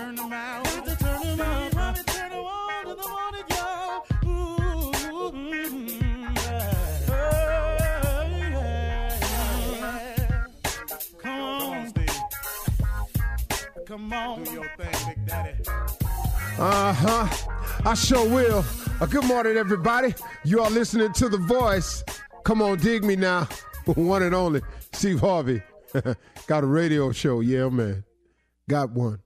turn turn turn to the morning, y'all. Ooh, mm. Come on. Do your thing, Big Daddy. Uh huh. I sure will. Uh, good morning, everybody. You are listening to The Voice. Come on, dig me now. one and only, Steve Harvey. Got a radio show. Yeah, man. Got one.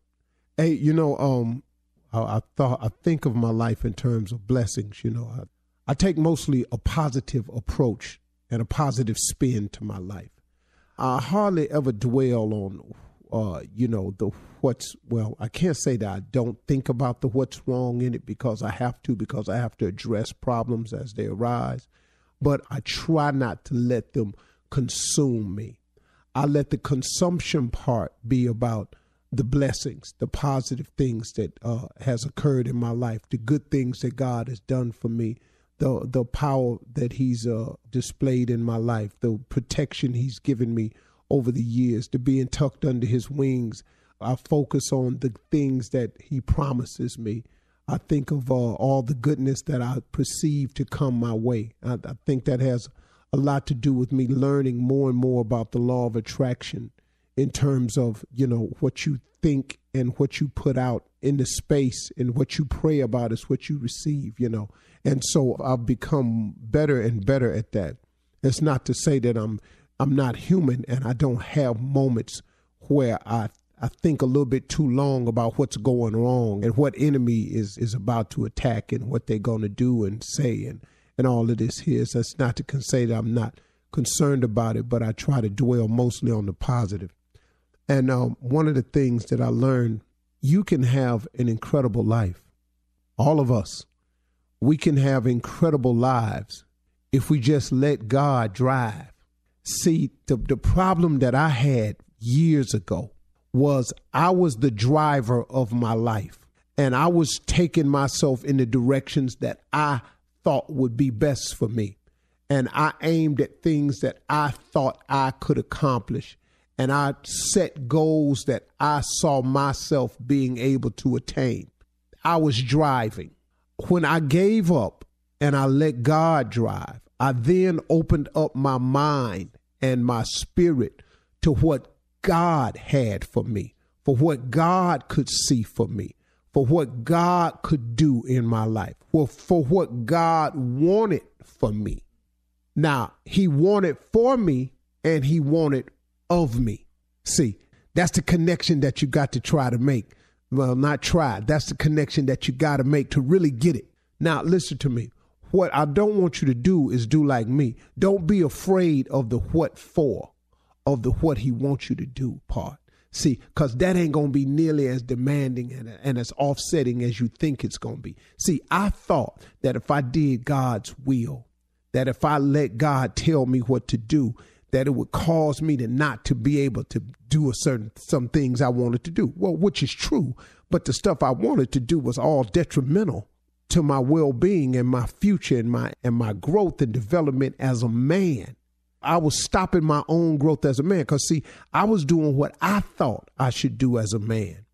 Hey, you know, um, I, I thought I think of my life in terms of blessings. You know, I, I take mostly a positive approach and a positive spin to my life. I hardly ever dwell on, uh, you know, the what's well. I can't say that I don't think about the what's wrong in it because I have to because I have to address problems as they arise. But I try not to let them consume me. I let the consumption part be about the blessings, the positive things that uh, has occurred in my life, the good things that God has done for me, the the power that He's uh, displayed in my life, the protection He's given me over the years, to being tucked under His wings. I focus on the things that He promises me. I think of uh, all the goodness that I perceive to come my way. I, I think that has a lot to do with me learning more and more about the law of attraction in terms of you know what you think and what you put out in the space and what you pray about is what you receive you know and so i've become better and better at that it's not to say that i'm i'm not human and i don't have moments where i I think a little bit too long about what's going wrong and what enemy is is about to attack and what they're going to do and say and and all of this here. So that's not to say that I'm not concerned about it, but I try to dwell mostly on the positive. And um, one of the things that I learned, you can have an incredible life. All of us, we can have incredible lives if we just let God drive. See, the, the problem that I had years ago was I was the driver of my life and I was taking myself in the directions that I thought would be best for me. And I aimed at things that I thought I could accomplish. And I set goals that I saw myself being able to attain. I was driving. When I gave up and I let God drive, I then opened up my mind and my spirit to what God had for me, for what God could see for me for what God could do in my life, for, for what God wanted for me. Now, He wanted for me and He wanted of me. See, that's the connection that you got to try to make. Well, not try, that's the connection that you got to make to really get it. Now, listen to me. What I don't want you to do is do like me. Don't be afraid of the what for, of the what He wants you to do part. See, because that ain't going to be nearly as demanding and, and as offsetting as you think it's going to be. See, I thought that if I did God's will, that if I let God tell me what to do, that it would cause me to not to be able to do a certain some things I wanted to do. Well, which is true, but the stuff I wanted to do was all detrimental to my well-being and my future and my and my growth and development as a man. I was stopping my own growth as a man. Because, see, I was doing what I thought I should do as a man.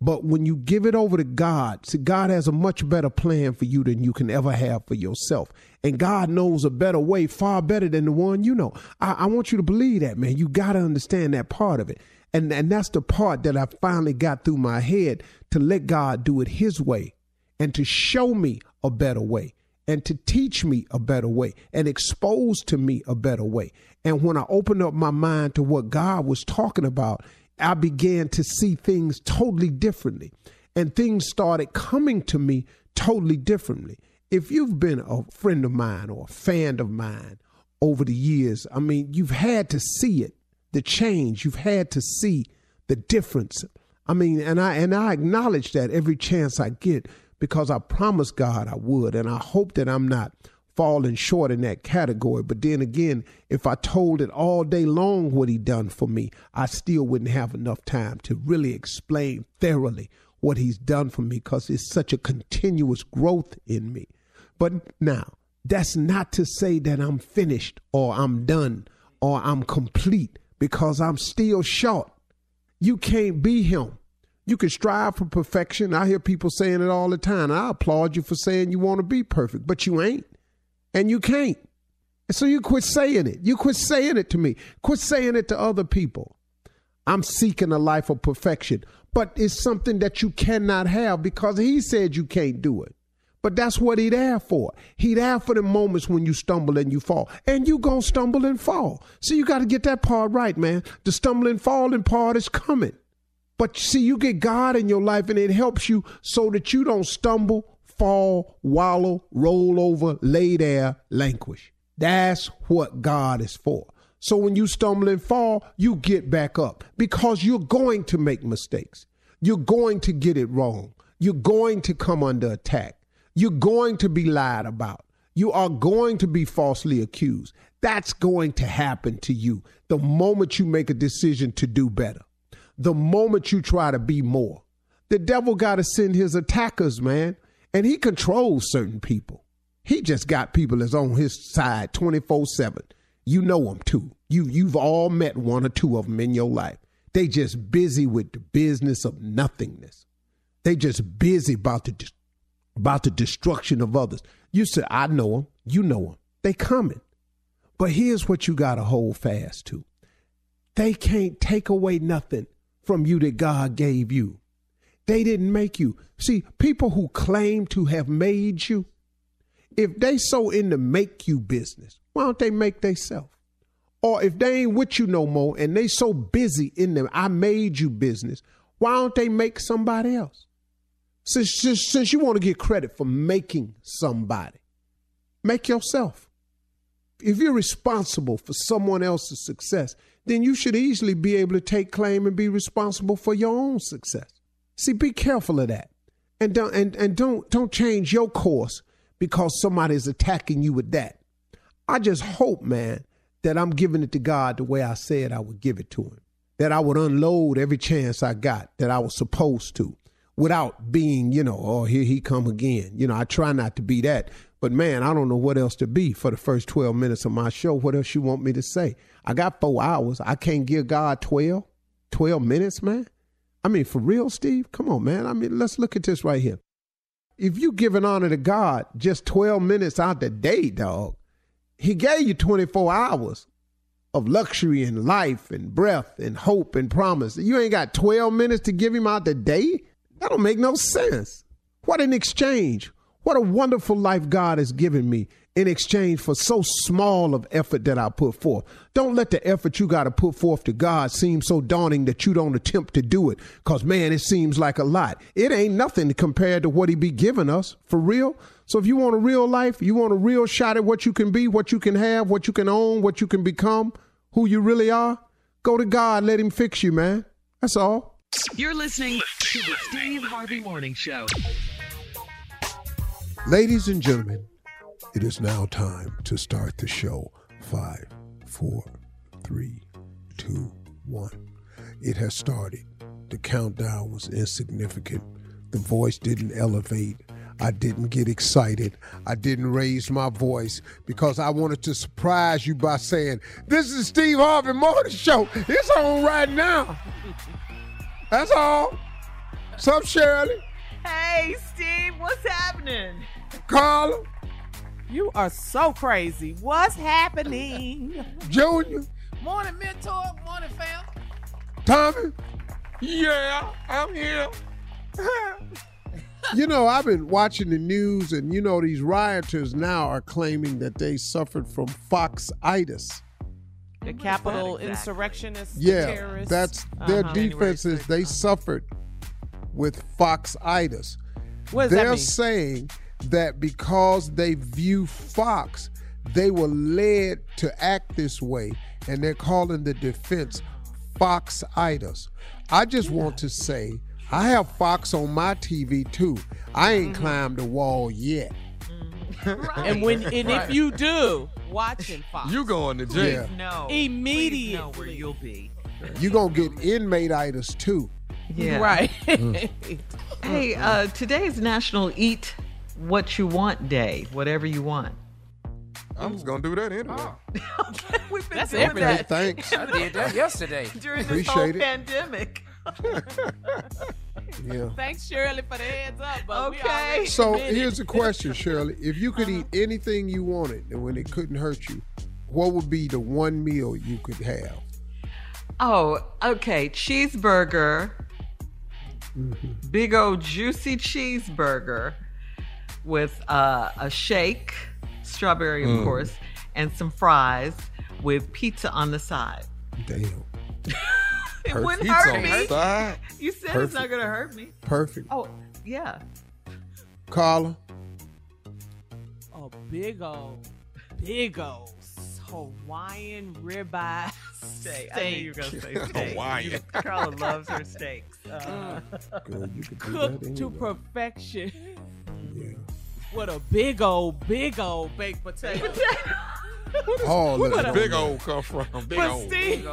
But when you give it over to God, see, God has a much better plan for you than you can ever have for yourself. And God knows a better way, far better than the one you know. I, I want you to believe that, man. You got to understand that part of it. And, and that's the part that I finally got through my head to let God do it His way and to show me a better way and to teach me a better way and expose to me a better way. And when I opened up my mind to what God was talking about, I began to see things totally differently. And things started coming to me totally differently. If you've been a friend of mine or a fan of mine over the years, I mean, you've had to see it, the change. You've had to see the difference. I mean, and I and I acknowledge that every chance I get because I promised God I would. And I hope that I'm not falling short in that category. But then again, if I told it all day long what he done for me, I still wouldn't have enough time to really explain thoroughly what he's done for me because it's such a continuous growth in me. But now, that's not to say that I'm finished or I'm done or I'm complete because I'm still short. You can't be him. You can strive for perfection. I hear people saying it all the time. I applaud you for saying you want to be perfect, but you ain't. And you can't. So you quit saying it. You quit saying it to me. Quit saying it to other people. I'm seeking a life of perfection, but it's something that you cannot have because he said you can't do it. But that's what he there for. He there for the moments when you stumble and you fall. And you gonna stumble and fall. So you got to get that part right, man. The stumbling falling part is coming. But see, you get God in your life and it helps you so that you don't stumble, fall, wallow, roll over, lay there, languish. That's what God is for. So when you stumble and fall, you get back up because you're going to make mistakes. You're going to get it wrong. You're going to come under attack. You're going to be lied about. You are going to be falsely accused. That's going to happen to you the moment you make a decision to do better, the moment you try to be more. The devil got to send his attackers, man, and he controls certain people. He just got people that's on his side 24 7. You know them too. You, you've all met one or two of them in your life. They just busy with the business of nothingness. They just busy about the, about the destruction of others. You said, I know them. You know them. They coming. But here's what you got to hold fast to they can't take away nothing from you that God gave you. They didn't make you. See, people who claim to have made you, if they so in the make you business, why don't they make theyself? Or if they ain't with you no more and they so busy in them, I made you business, why don't they make somebody else? Since, since, since you want to get credit for making somebody, make yourself. If you're responsible for someone else's success, then you should easily be able to take claim and be responsible for your own success. See, be careful of that. And don't and, and don't don't change your course because somebody's attacking you with that. I just hope, man, that I'm giving it to God the way I said I would give it to him. That I would unload every chance I got that I was supposed to without being, you know, oh, here he come again. You know, I try not to be that. But man, I don't know what else to be for the first 12 minutes of my show. What else you want me to say? I got four hours. I can't give God 12, 12 minutes, man. I mean, for real, Steve? Come on, man. I mean, let's look at this right here. If you giving honor to God just 12 minutes out the day, dog, he gave you 24 hours of luxury and life and breath and hope and promise. You ain't got 12 minutes to give him out the day? That don't make no sense. What an exchange. What a wonderful life God has given me in exchange for so small of effort that I put forth. Don't let the effort you got to put forth to God seem so daunting that you don't attempt to do it. Cause man, it seems like a lot. It ain't nothing compared to what he be giving us for real. So if you want a real life, you want a real shot at what you can be, what you can have, what you can own, what you can become, who you really are, go to God, let him fix you, man. That's all. You're listening to the Steve Harvey Morning Show. Ladies and gentlemen, it is now time to start the show. Five, four, three, two, one. It has started. The countdown was insignificant. The voice didn't elevate. I didn't get excited. I didn't raise my voice because I wanted to surprise you by saying, This is Steve Harvey Morning Show. It's on right now. That's all. What's up, Shirley? Hey, Steve, what's happening? Carla? You are so crazy. What's happening? Junior? Morning, mentor. Morning, fam. Tommy? Yeah, I'm here. you know, I've been watching the news, and you know, these rioters now are claiming that they suffered from foxitis. The Capitol insurrectionists, the Yeah, terrorists. that's their Uh-huh. defenses. They suffered with foxitis. What does that They're mean? saying that because they view Fox, they were led to act this way, and they're calling the defense Fox Foxitis. I just want to say, I have Fox on my TV too. I ain't Mm-hmm. climbed the wall yet. And when and if you do, watching Fox. You going to jail? Yeah. No. Immediately. Please know where you'll be. You gonna get inmate-itis too. Yeah. Right. Hey, uh, today's National Eat What You Want Day. Whatever you want. I'm just gonna do that anyway. Oh. We've been That's doing everything. Hey, that thanks. I did that yesterday. during this whole it. pandemic. Yeah. Thanks, Shirley, for the heads up. But Okay. So here's the question, Shirley. If you could uh-huh. eat anything you wanted and when it couldn't hurt you, what would be the one meal you could have? Oh, okay. Cheeseburger. Mm-hmm. Big old juicy cheeseburger with uh, a shake, strawberry, of course, and some fries with pizza on the side. Damn. It Perfect. wouldn't He's hurt on me. the side. You said it's not going to hurt me. Perfect. Oh, yeah. Carla, A big old, big old Hawaiian ribeye steak. I knew you were going to say steak. Hawaiian. Carla loves her steaks. Uh, girl, you could do that Cooked to perfection Yeah. With a big old, big old baked potato. All of Where it. the on big there. old come from? Big But old. Steve,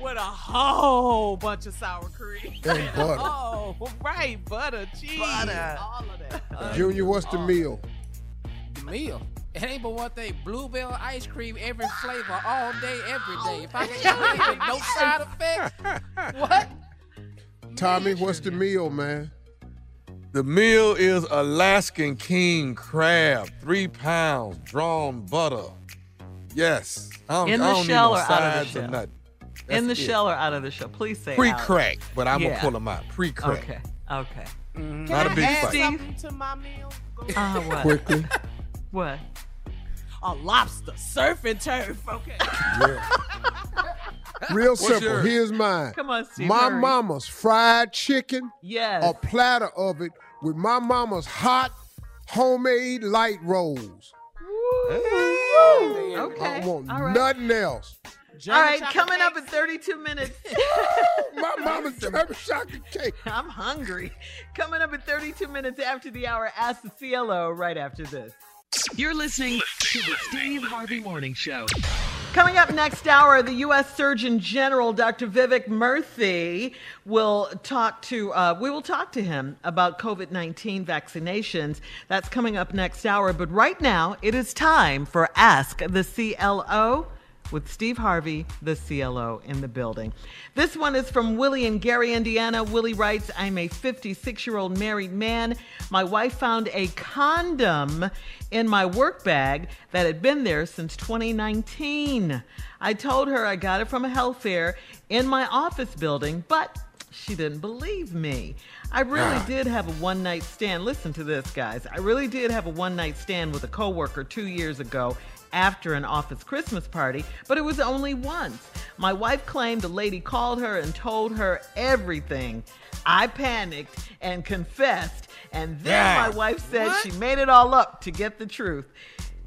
with a whole bunch of sour cream. And butter. Oh, right, butter, cheese, Butter. all of that. Junior, what's the uh, meal? The meal. It ain't but one thing. Bluebell ice cream, every flavor, all day, every day. If I can eat it no side effects, what? Tommy, what's the meal, man? The meal is Alaskan king crab, three pounds, drawn butter. Yes. I don't, In I the don't shell need or no out of the shell? in the it. shell or out of the shell? Please say out. Pre-crack, but I'm Yeah. gonna pull them out. Pre-crack. Okay. Okay. Not a big Add fight. something to my meal. Uh, what? Quickly. What? A lobster, surf and turf. Okay. Real simple. yours? Here's mine. Come on, Steve. My hurry. mama's fried chicken, Yes. a platter of it with my mama's hot homemade light rolls. I Okay. don't want All right. nothing else. All right. Coming up in 32 minutes. My mama's German chocolate cake. I'm hungry. Coming up in 32 minutes after the hour, ask the CLO right after this. You're listening to the Steve Harvey Morning Show. Coming up next hour, the U.S. Surgeon General, Dr. Vivek Murthy, will talk to. Uh, we will talk to him about COVID-19 vaccinations. That's coming up next hour. But right now, it is time for Ask the CLO with Steve Harvey, the CLO, in the building. This one is from Willie in Gary, Indiana. Willie writes, I'm a 56 year old married man. My wife found a condom in my work bag that had been there since 2019. I told her I got it from a health fair in my office building, but she didn't believe me. I really ah. did have a one night stand. Listen to this, guys. I really did have a one night stand with a coworker two years ago after an office Christmas party, but it was only once. My wife claimed the lady called her and told her everything. I panicked and confessed, and then Yeah. my wife said she made it all up to get the truth.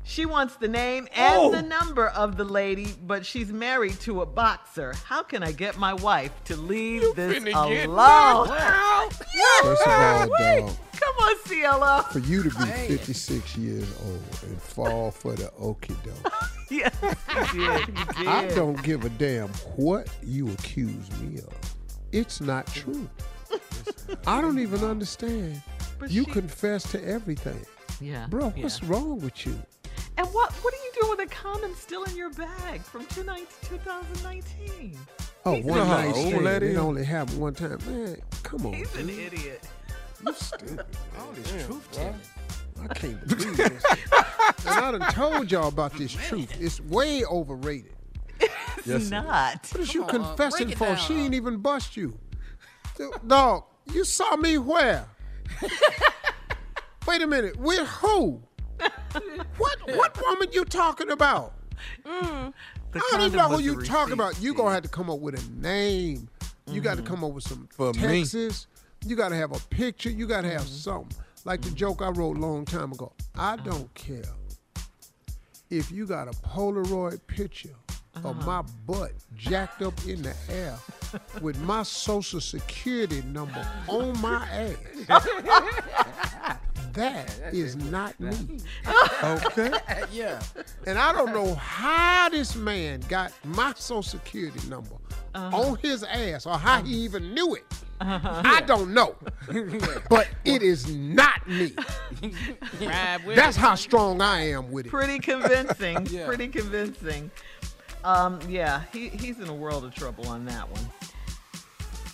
She wants the name and oh. the number of the lady, but she's married to a boxer. How can I get my wife to leave this finna get alone? First of all, dog, Come on, CLO. for you to be 56 years old and fall for the okie doke, Yes, he did. He did. I don't give a damn what you accuse me of. It's not true. I don't even understand. But You she- confess to everything. Yeah. Bro, what's yeah. wrong with you? And what what are you doing with a condom still in your bag from 2019? Oh, He's one know night old stand. that It is? only happened one time. Man, come on. He's an idiot. You stupid. All this truth telling. I can't believe this. and I done told y'all about this truth. It's way overrated. It's not. What is you Come on, uh, confessing break for? down. She ain't even bust you. Dog, you saw me where? Wait a minute, with who? what what woman you talking about? Mm. The I don't even know who you the talking about. You gonna have to come up with a name. You got to mm-hmm. come up with some For me. Texas. You got to have a picture. You got to have mm-hmm. something. Like the joke I wrote a long time ago. I uh-huh. don't care if you got a Polaroid picture of uh-huh. my butt jacked up in the air with my social security number on my ass. that is not me. Okay? Yeah. And I don't know how this man got my social security number uh-huh. on his ass or how he uh-huh. even knew it. Uh-huh. I don't know. but it is not me. That's how strong I am with it. Pretty convincing. Yeah. Pretty convincing. Um, yeah, he, he's in a world of trouble on that one.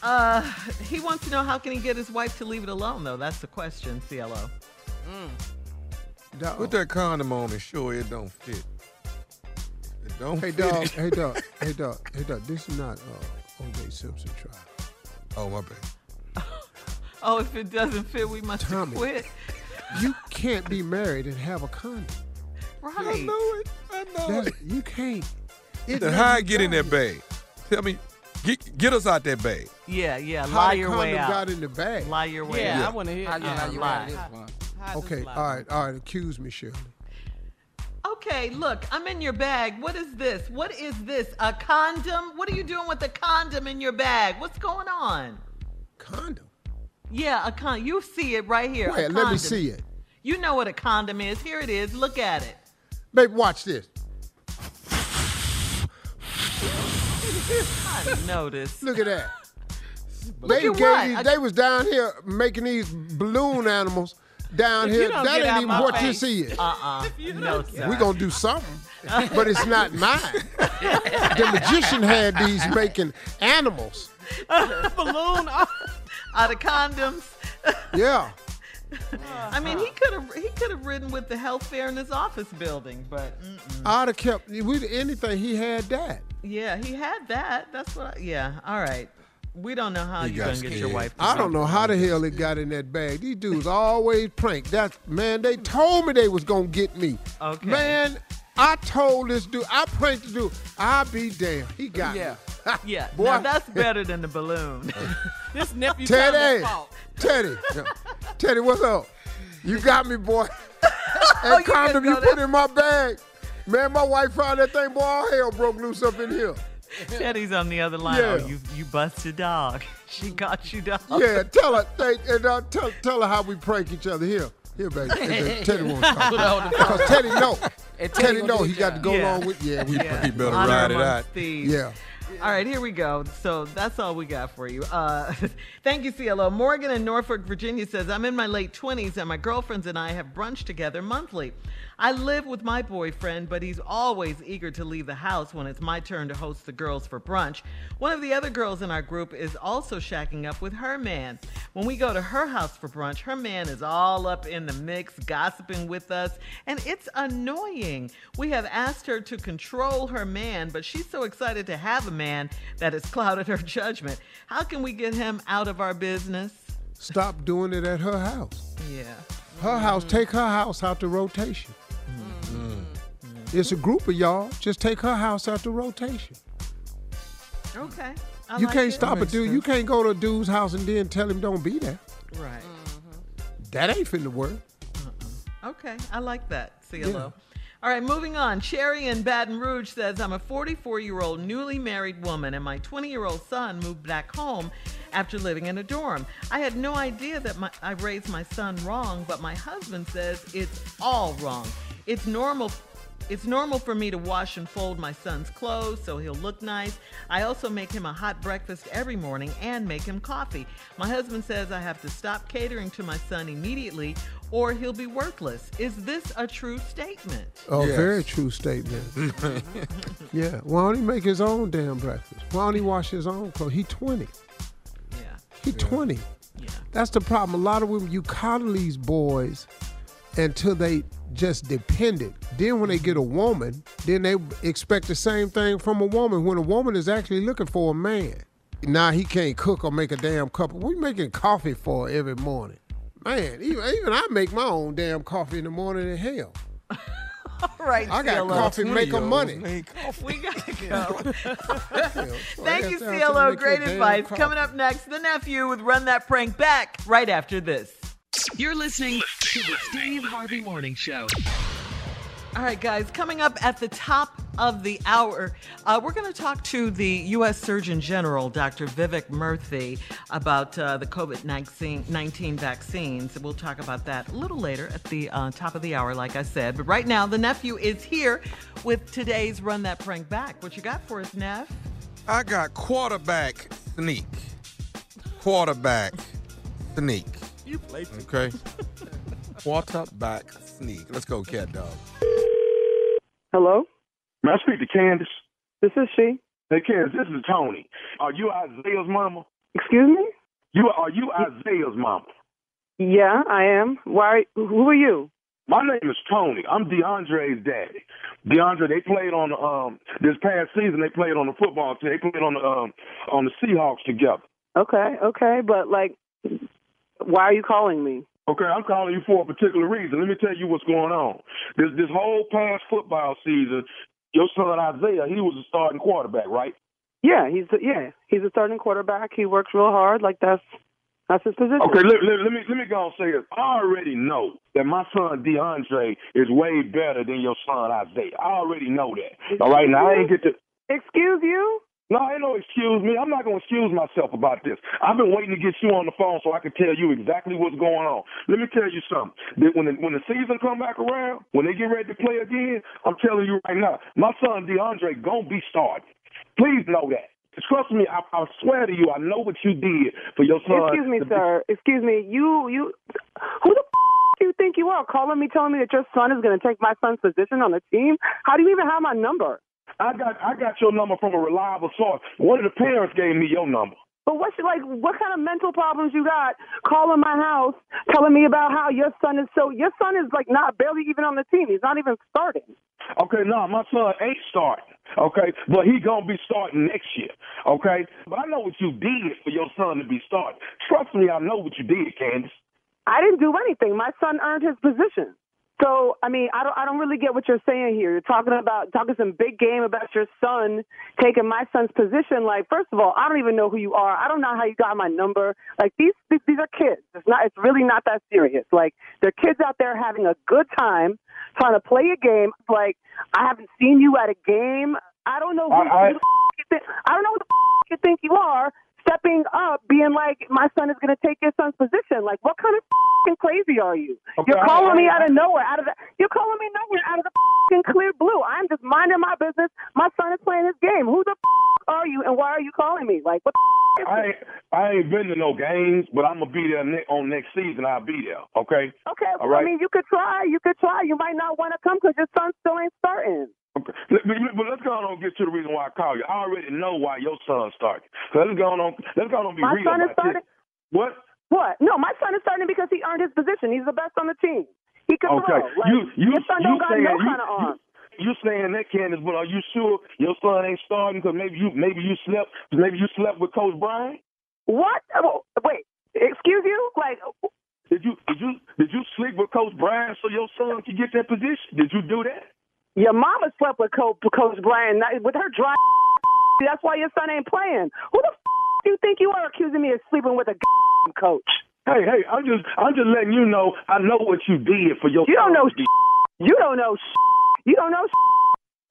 Uh, he wants to know how can he get his wife to leave it alone, though. That's the question, CLO. Dog. Put that condom on and show it don't fit. It don't Hey fit. dog, hey dog, hey dog, hey dog. This is not uh, O.J. Simpson trial. Oh my bad. Oh, if it doesn't fit, we must Tommy. quit. You can't be married and have a condom. Right. I know it. I know That's, it. you can't. It Then how I get in that bag? Tell me. Get, get us out that bag. Yeah, yeah. How lie the your way condom out. got in the bag? Lie your way Yeah, out. I want to hear. How you uh, how you lie. out this one? Okay, lie? all right, all right. Accuse me, Shirley. Okay, look, I'm in your bag. What is this? What is this? A condom? What are you doing with a condom in your bag? What's going on? Condom. Yeah, a con. You see it right here. a Wait, let me condom. see it. You know what a condom is. Here it is. Look at it. Baby, watch this. I noticed. Look at that. Look they at gave what? these- A- they was down here making these balloon animals down If you here. don't That get ain't even what face. this is. Uh-uh. No, sir. We're gonna do something. but it's not mine. the magician had these making animals. balloon. Out of condoms. Yeah. I mean, he could have he could have ridden with the health fair in his office building, but mm-mm. I'd have kept with anything he had that. Yeah, he had that. That's what. I, yeah. All right. We don't know how He you're gonna get your wife. To I don't know how the hell it got in that bag. These dudes always prank. That's man, they told me they was gonna get me. Okay. Man, I told this dude, I pranked the dude. I'll be damned. He got Yeah. me. Yeah. Boy. Now that's better than the balloon. This nephew trying Teddy. Teddy, Teddy, what's up? You got me, boy. Oh, That you condom can you put in my bag. Man, my wife found that thing, boy, all hell broke loose up in here. Teddy's on the other line. Yeah. Oh, you you busted dog. She got you, dog. Yeah, tell her, hey, and, uh, tell, tell her how we prank each other. Here, here, baby. Hey, baby, Teddy won't talk. Put it on the Because Teddy know. And Teddy Teddy know he his got to go Yeah. along with, yeah, we Yeah. He better Honor ride it out. thieves. Yeah. All right, here we go. So that's all we got for you. Uh, thank you, CLO. Morgan in Norfolk, Virginia says, I'm in my late 20s and my girlfriends and I have brunch together monthly. I live with my boyfriend, but he's always eager to leave the house when it's my turn to host the girls for brunch. One of the other girls in our group is also shacking up with her man. When we go to her house for brunch, her man is all up in the mix, gossiping with us, and it's annoying. We have asked her to control her man, but she's so excited to have a man that has clouded her judgment. How can we get him out of our business? Stop doing it at her house. Yeah. Her house, take her house out the rotation. Mm. It's a group of y'all. Just take her house out the rotation. Okay. I you like can't it. stop a makes dude. You can't go to a dude's house and then tell him don't be there. Right. Mm-hmm. That ain't finna work. Uh-uh. Okay, I like that, CLO. All right, moving on. Sherry in Baton Rouge says, I'm a 44 year old newly married woman, and my 20 year old son moved back home after living in a dorm. I had no idea that my, I raised my son wrong, but my husband says it's all wrong. It's normal. It's normal for me to wash and fold my son's clothes so he'll look nice. I also make him a hot breakfast every morning and make him coffee. My husband says I have to stop catering to my son immediately or he'll be worthless. Is this a true statement? Oh, Yes. very true statement. yeah. Why don't he make his own damn breakfast? Why don't he wash his own clothes? He 20. Yeah. 20. Yeah. That's the problem. A lot of women, you coddle these boys until they just dependent. Then when they mm-hmm. get a woman, then they expect the same thing from a woman when a woman is actually looking for a man. Now he can't cook or make a damn cup. We making coffee for every morning. Man, even, even I make my own damn coffee in the morning in hell. All right, I got CLO. coffee maker money. We gotta go. Hell, so I Thank you, CLO. Great advice. coffee. Coming up next, the nephew with Run That Prank Back right after this. You're listening to the Steve Harvey Morning Show. All right, guys, coming up at the top of the hour, uh, we're going to talk to the U.S. Surgeon General, Dr. Vivek Murthy, about uh, the COVID 19 vaccines. We'll talk about that a little later at the uh, top of the hour, like I said. But right now, the nephew is here with today's Run That Prank Back. What you got for us, Neff? I got quarterback sneak. Quarterback sneak. You play Okay. quarterback sneak. Let's go, cat dog. Hello, May I speak to Candace? this is she. Hey, Candace, this is Tony. Are you Isaiah's mama? Excuse me? You are you Isaiah's mama? Yeah, I am. Why? Who are you? My name is Tony. I'm DeAndre's daddy. DeAndre, they played on um this past season. They played on the football team. They played on the um on the Seahawks together. Okay, okay, but like, why are you calling me? Okay, I'm calling you for a particular reason. Let me tell you what's going on. This this whole past football season, your son Isaiah, he was a starting quarterback, right? Yeah, he's a, yeah, he's a starting quarterback. He works real hard. Like that's that's his position. Okay, let, let, let me let me go and say this. I already know that my son DeAndre is way better than your son Isaiah. I already know that. All right, now I ain't get to. Excuse you? No, ain't no excuse me. I'm not gonna excuse myself about this. I've been waiting to get you on the phone so I can tell you exactly what's going on. Let me tell you something. That when the, when the season come back around, when they get ready to play again, I'm telling you right now, my son DeAndre gonna be starting. Please know that. Trust me, I, I swear to you, I know what you did for your son. Excuse me, be- sir. Excuse me. You you who the f- do you think you are? Calling me, telling me that your son is going to take my son's position on the team? How do you even have my number? I got I got your number from a reliable source. One of the parents gave me your number. But what's like? What kind of mental problems you got? Calling my house, telling me about how your son is so. Your son is like not barely even on the team. He's not even starting. Okay, no, my son ain't starting. Okay, but he gonna be starting next year. Okay, but I know what you did for your son to be starting. Trust me, I know what you did, Candace. I didn't do anything. My son earned his position. So I mean, I don't I don't really get what you're saying here. You're talking about talking some big game about your son taking my son's position. Like, first of all, I don't even know who you are. I don't know how you got my number. Like these these, these are kids. It's not it's really not that serious. Like they're kids out there having a good time trying to play a game. Like I haven't seen you at a game. I don't know who, I- I- who the f- you think I don't know who the f- you think you are stepping up being like my son is going to take your son's position. Like what kind of f***ing crazy are you? Okay, You're calling me out of nowhere, out of the, you're calling me nowhere, out of the f***ing clear blue. I'm just minding my business. My son is playing his game. Who the f- are you, and why are you calling me? Like what? The f- is I this? ain't, I ain't been to no games, but I'm gonna be there ne- on next season. I'll be there. Okay. Okay, All well, right. I mean, you could try. You could try. You might not want to come because your son still ain't starting. Okay. Let- But, let's go on and get to the reason why I called you. I already know why your son started. So let's go on. Let's go on and be My real son is starting. What? What? No, my son is starting because he earned his position. He's the best on the team. He can Okay. throw. Like, you you your son you don't got saying no you, kind of arm. You, you saying that, Candace? But are you sure your son ain't starting? Because maybe you maybe you slept maybe you slept with Coach Brian. What? Oh, Wait, excuse you? Like, Did you did you did you sleep with Coach Brian so your son could get that position? Did you do that? Your mama slept with Coach, Brian with her dry. That's why your son ain't playing. Who the f- do you think you are accusing me of sleeping with a coach? Hey, hey, I'm just I'm just letting you know I know what you did for your You don't know be- You don't know. Sh- You don't know. Sh-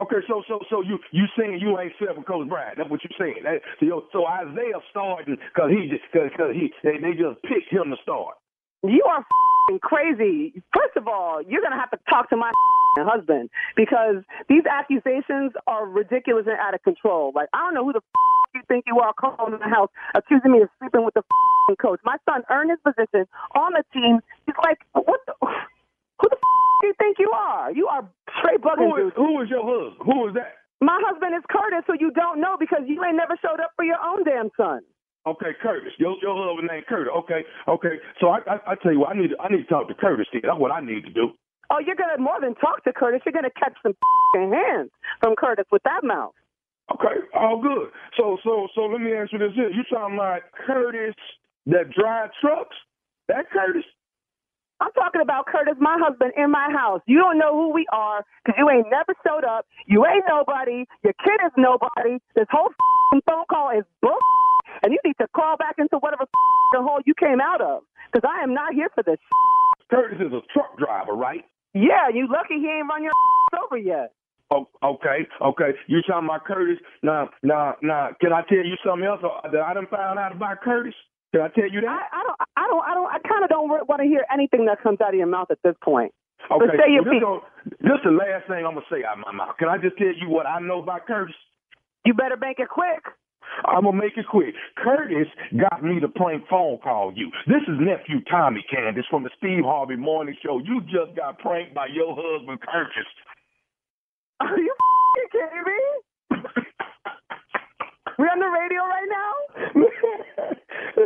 Okay, so so so you you saying you ain't slept with Coach Brian? That's what you're saying. That, so, so Isaiah starting because he just because he they, they just picked him to start. You are f***ing crazy. First of all, you're gonna have to talk to my f***ing husband because these accusations are ridiculous and out of control. Like I don't know who the f- you think you are calling in the house accusing me of sleeping with the f***ing coach. My son earned his position on the team. He's like, what? The, who the f- do you think you are? You are straight bugging, Who is who is your husband? Who is that? My husband is Curtis, who you don't know because you ain't never showed up for your own damn son. Okay, Curtis. Your your husband named Curtis. Okay, okay. So I I, I tell you what, I need to, I need to talk to Curtis. Then. That's what I need to do. Oh, you're gonna more than talk to Curtis. You're gonna catch some hands from Curtis with that mouth. Okay, all good. So so so let me ask you this: here. You talking about Curtis that drive trucks? That Curtis? I'm talking about Curtis, my husband, in my house. You don't know who we are because you ain't never showed up. You ain't nobody. Your kid is nobody. This whole phone call is bull. And you need to crawl back into whatever hole you came out of because I am not here for this. Curtis is a truck driver, right? Yeah, you lucky he ain't run your over yet. Oh, okay, okay. You talking about Curtis? Now, now, now. Can I tell you something else uh, that I done found out about Curtis? Can I tell you that? I, I don't. I don't. I don't. I kind of don't want to hear anything that comes out of your mouth at this point. Okay. But say your well, this, piece. gon- this the last thing I'm gonna say out of my mouth. Can I just tell you what I know about Curtis? You better make it quick. I'm gonna make it quick. Curtis got me to prank phone call you. This is nephew Tommy Candace from the Steve Harvey Morning Show. You just got pranked by your husband Curtis. Are you f***ing kidding me? we on the radio right now?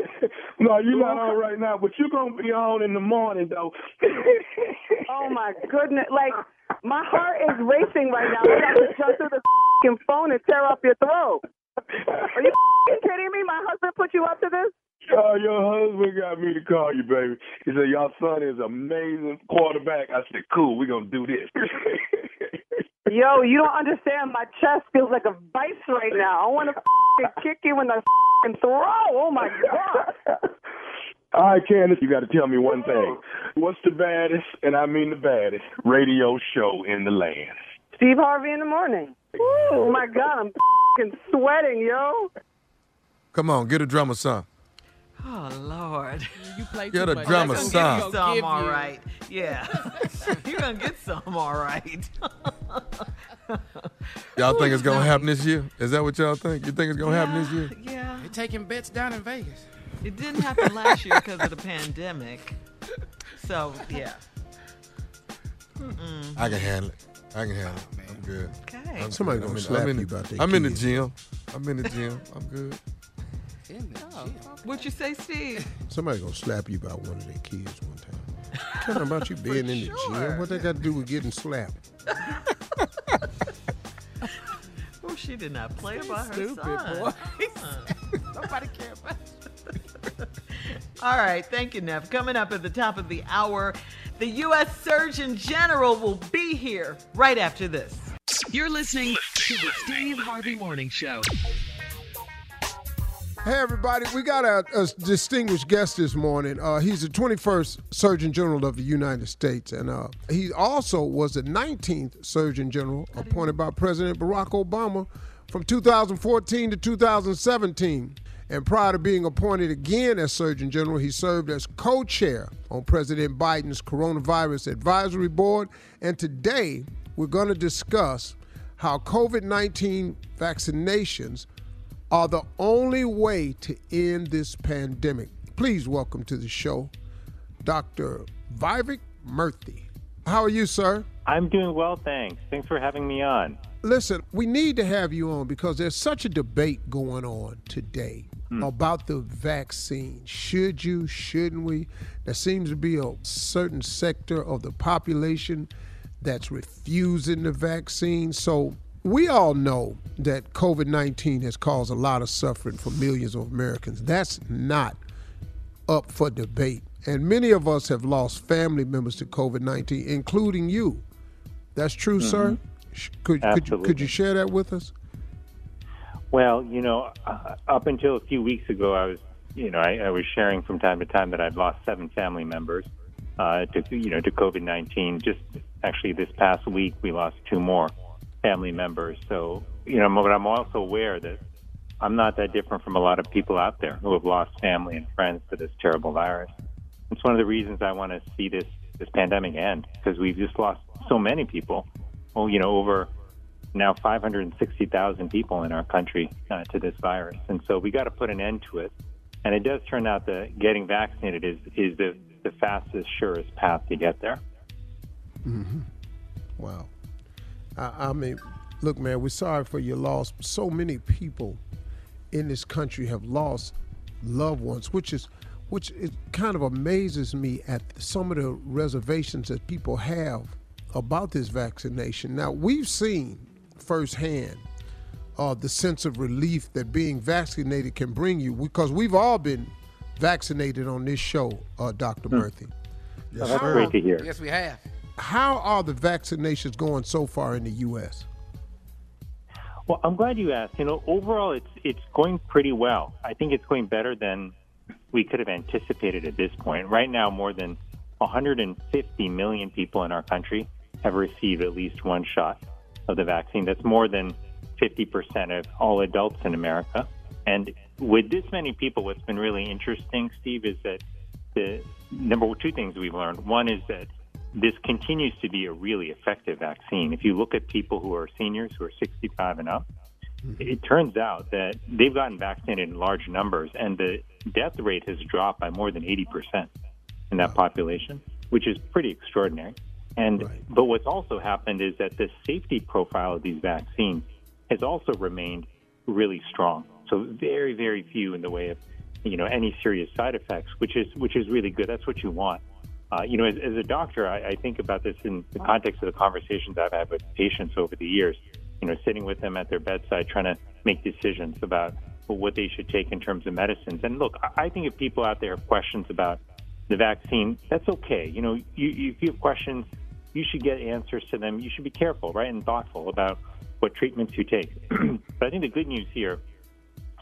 no, you're not on right now, but you're gonna be on in the morning though. Oh my goodness! Like my heart is racing right now. I'm about to jump through the f***ing phone and tear off your throat. Are you f***ing kidding me? My husband put you up to this? Oh, your husband got me to call you, baby. He said, Your son is amazing quarterback. I said, Cool, we're gonna do this. Yo, you don't understand. My chest feels like a vice right now. I want to kick you in the throw. Oh my god. All right, Candace, you got to tell me one thing. What's the baddest, and I mean the baddest, radio show in the land? Steve Harvey in the morning. Oh my god, I'm sweating, yo. Come on, get a drummer son. Oh Lord. You play Get too a much. drummer That's son. gonna Some give all you- Yeah. You're gonna get some all right. Y'all think it's gonna happen this year? Is that what y'all think? You think it's gonna happen this year? Yeah. They're taking bets down in Vegas. It didn't happen last year because of the pandemic. So yeah. Mm-mm. I can handle it. I can handle it. I'm good. Okay. I'm Somebody good. gonna I'm in- slap I'm in you the- about that I'm in the kid. gym. I'm in the gym. I'm good. What'd you say, Steve? Somebody gonna slap you about one of their kids one time. Tell them about you being in the sure. gym. What they got to do with getting slapped? Oh, she did not play about her Stupid son. boy. Nobody cares about All right, thank you, Nev. Coming up at the top of the hour, the U.S. Surgeon General will be here right after this. You're listening to the Steve Harvey Morning Show. Hey, everybody, we got a, a distinguished guest this morning. Uh, he's the 21st Surgeon General of the United States, and uh, he also was the 19th Surgeon General appointed by President Barack Obama from 2014 to 2017. And prior to being appointed again as Surgeon General, he served as co chair on President Biden's Coronavirus Advisory Board. And today, we're going to discuss how COVID 19 vaccinations are the only way to end this pandemic. Please welcome to the show Dr. Vivek Murthy. How are you, sir? I'm doing well, thanks. Thanks for having me on. Listen, we need to have you on because there's such a debate going on today Mm. about the vaccine. Should you, shouldn't we? There seems to be a certain sector of the population that's refusing the vaccine. So we all know that COVID 19 has caused a lot of suffering for millions of Americans. That's not up for debate. And many of us have lost family members to COVID 19, including you. That's true, sir? Mm-hmm. Sh- Could, could, you, could you share that with us? Well, you know, uh, up until a few weeks ago, I was, you know, I, I was sharing from time to time that I'd lost seven family members uh, to, you know, to COVID nineteen. Just actually this past week, we lost two more family members. So, you know, but I'm also aware that I'm not that different from a lot of people out there who have lost family and friends to this terrible virus. It's one of the reasons I want to see this this pandemic end because we've just lost so many people. Well, you know, over now 560,000 people in our country uh, to this virus, and so we got to put an end to it. And it does turn out that getting vaccinated is is the the fastest, surest path to get there. Mm-hmm. Wow. I, I mean, look, man, we're sorry for your loss. So many people in this country have lost loved ones, which is which it kind of amazes me at some of the reservations that people have about this vaccination. Now, we've seen firsthand uh, the sense of relief that being vaccinated can bring you because we've all been vaccinated on this show, uh, Dr. Murthy. Oh, that's great to hear. Yes, we have. How are the vaccinations going so far in the U.S.? Well, I'm glad you asked. You know, overall, it's it's going pretty well. I think it's going better than we could have anticipated at this point. Right now, more than 150 million people in our country have received at least one shot of the vaccine. That's more than 50% of all adults in America. And with this many people, what's been really interesting, Steve, is that the number two things we've learned. One is that this continues to be a really effective vaccine. If you look at people who are seniors, who are 65 and up, mm-hmm. it turns out that they've gotten vaccinated in large numbers, and the death rate has dropped by more than 80% in that population, which is pretty extraordinary. And but what's also happened is that the safety profile of these vaccines has also remained really strong. So very, very few in the way of you know any serious side effects, which is which is really good. That's what you want. Uh, you know, as, as a doctor, I, I think about this in the context of the conversations I've had with patients over the years. You know, sitting with them at their bedside, trying to make decisions about what they should take in terms of medicines. And look, I think if people out there have questions about the vaccine, that's okay. You know, you, if you have questions, you should get answers to them. You should be careful, right, and thoughtful about what treatments you take. but I think the good news here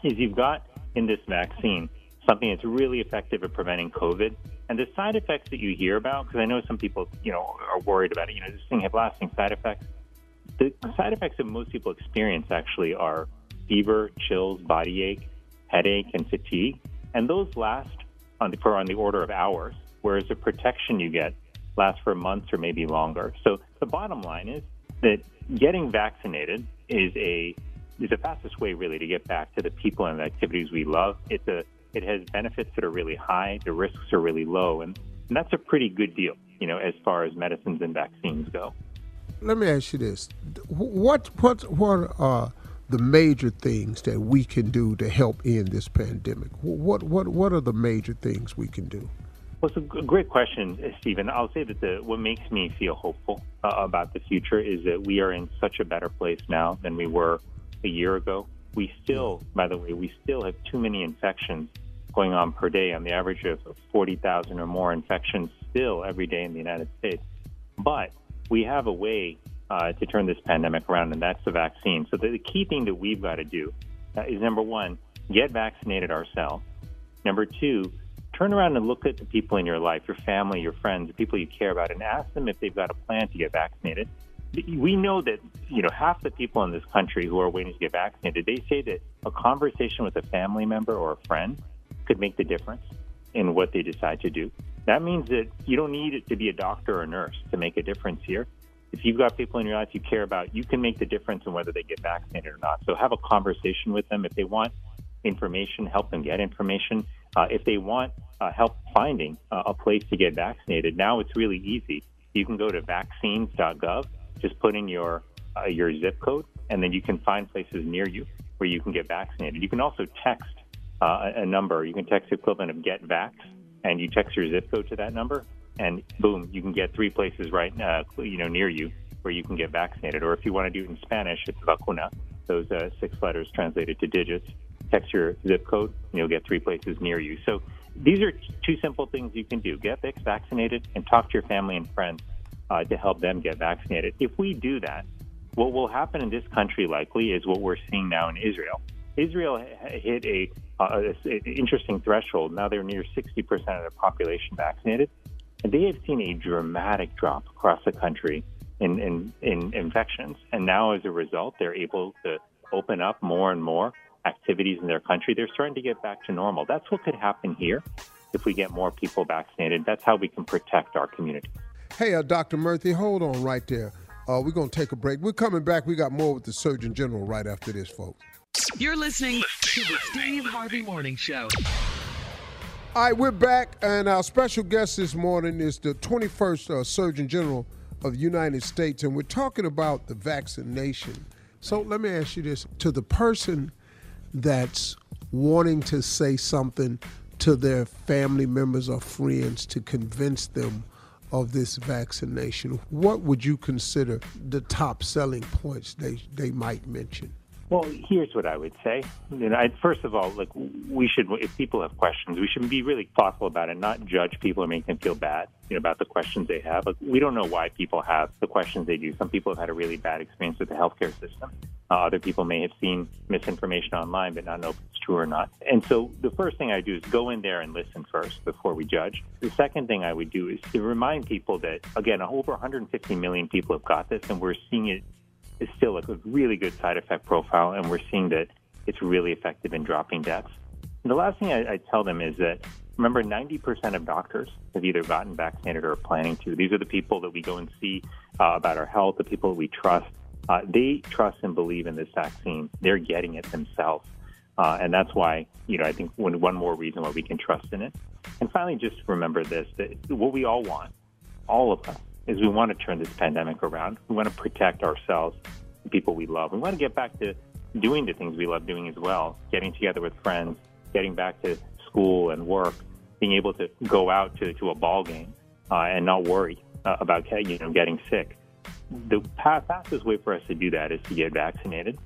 is you've got in this vaccine something that's really effective at preventing COVID. And the side effects that you hear about, because I know some people, you know, are worried about it. You know, this thing have lasting side effects. The side effects that most people experience actually are fever, chills, body ache, headache, and fatigue, and those last on the, for on the order of hours. Whereas the protection you get lasts for months or maybe longer. So the bottom line is that getting vaccinated is a is the fastest way really to get back to the people and the activities we love. It's a it has benefits that are really high, the risks are really low, and, and that's a pretty good deal, you know, as far as medicines and vaccines go. Let me ask you this: what what what are the major things that we can do to help end this pandemic? What what what are the major things we can do? Well, it's a great question, Stephen. I'll say that the, what makes me feel hopeful uh, about the future is that we are in such a better place now than we were a year ago. We still, by the way, we still have too many infections going on per day on the average of 40,000 or more infections still every day in the United States. But we have a way uh, to turn this pandemic around, and that's the vaccine. So the, the key thing that we've got to do uh, is number one, get vaccinated ourselves. Number two, turn around and look at the people in your life, your family, your friends, the people you care about, and ask them if they've got a plan to get vaccinated. We know that you know half the people in this country who are waiting to get vaccinated. They say that a conversation with a family member or a friend could make the difference in what they decide to do. That means that you don't need it to be a doctor or a nurse to make a difference here. If you've got people in your life you care about, you can make the difference in whether they get vaccinated or not. So have a conversation with them. If they want information, help them get information. Uh, if they want uh, help finding uh, a place to get vaccinated, now it's really easy. You can go to vaccines.gov, just put in your uh, your zip code, and then you can find places near you where you can get vaccinated. You can also text uh, a number. You can text the equivalent of Get Vax, and you text your zip code to that number, and boom, you can get three places right, uh, you know, near you where you can get vaccinated. Or if you want to do it in Spanish, it's vacuna. Those uh, six letters translated to digits. Text your zip code, and you'll get three places near you. So these are two simple things you can do: get vaccinated and talk to your family and friends uh, to help them get vaccinated. If we do that, what will happen in this country likely is what we're seeing now in Israel. Israel hit a, uh, a, interesting threshold. Now they're near 60% of their population vaccinated, and they have seen a dramatic drop across the country in, in, in infections. And now, as a result, they're able to open up more and more activities in their country. They're starting to get back to normal. That's what could happen here if we get more people vaccinated. That's how we can protect our community. Hey, uh, Dr. Murthy, hold on right there. Uh, we're going to take a break. We're coming back. We got more with the Surgeon General right after this, folks. You're listening to the Steve Harvey Morning Show. All right, we're back, and our special guest this morning is the 21st uh, Surgeon General of the United States, and we're talking about the vaccination. So let me ask you this to the person that's wanting to say something to their family members or friends to convince them of this vaccination, what would you consider the top selling points they, they might mention? Well, here's what I would say. You know, I, first of all, like we should, if people have questions, we should be really thoughtful about it, not judge people or make them feel bad you know, about the questions they have. Like, we don't know why people have the questions they do. Some people have had a really bad experience with the healthcare system. Uh, other people may have seen misinformation online, but not know if it's true or not. And so, the first thing I do is go in there and listen first before we judge. The second thing I would do is to remind people that, again, over 150 million people have got this, and we're seeing it is still a really good side effect profile, and we're seeing that it's really effective in dropping deaths. And the last thing I, I tell them is that remember, 90% of doctors have either gotten vaccinated or are planning to. These are the people that we go and see uh, about our health, the people we trust. Uh, they trust and believe in this vaccine. They're getting it themselves. Uh, and that's why, you know, I think one, one more reason why we can trust in it. And finally, just remember this that what we all want, all of us, is we want to turn this pandemic around. We want to protect ourselves, the people we love. We want to get back to doing the things we love doing as well, getting together with friends, getting back to school and work, being able to go out to, to a ball game uh, and not worry uh, about you know getting sick. The fastest way for us to do that is to get vaccinated.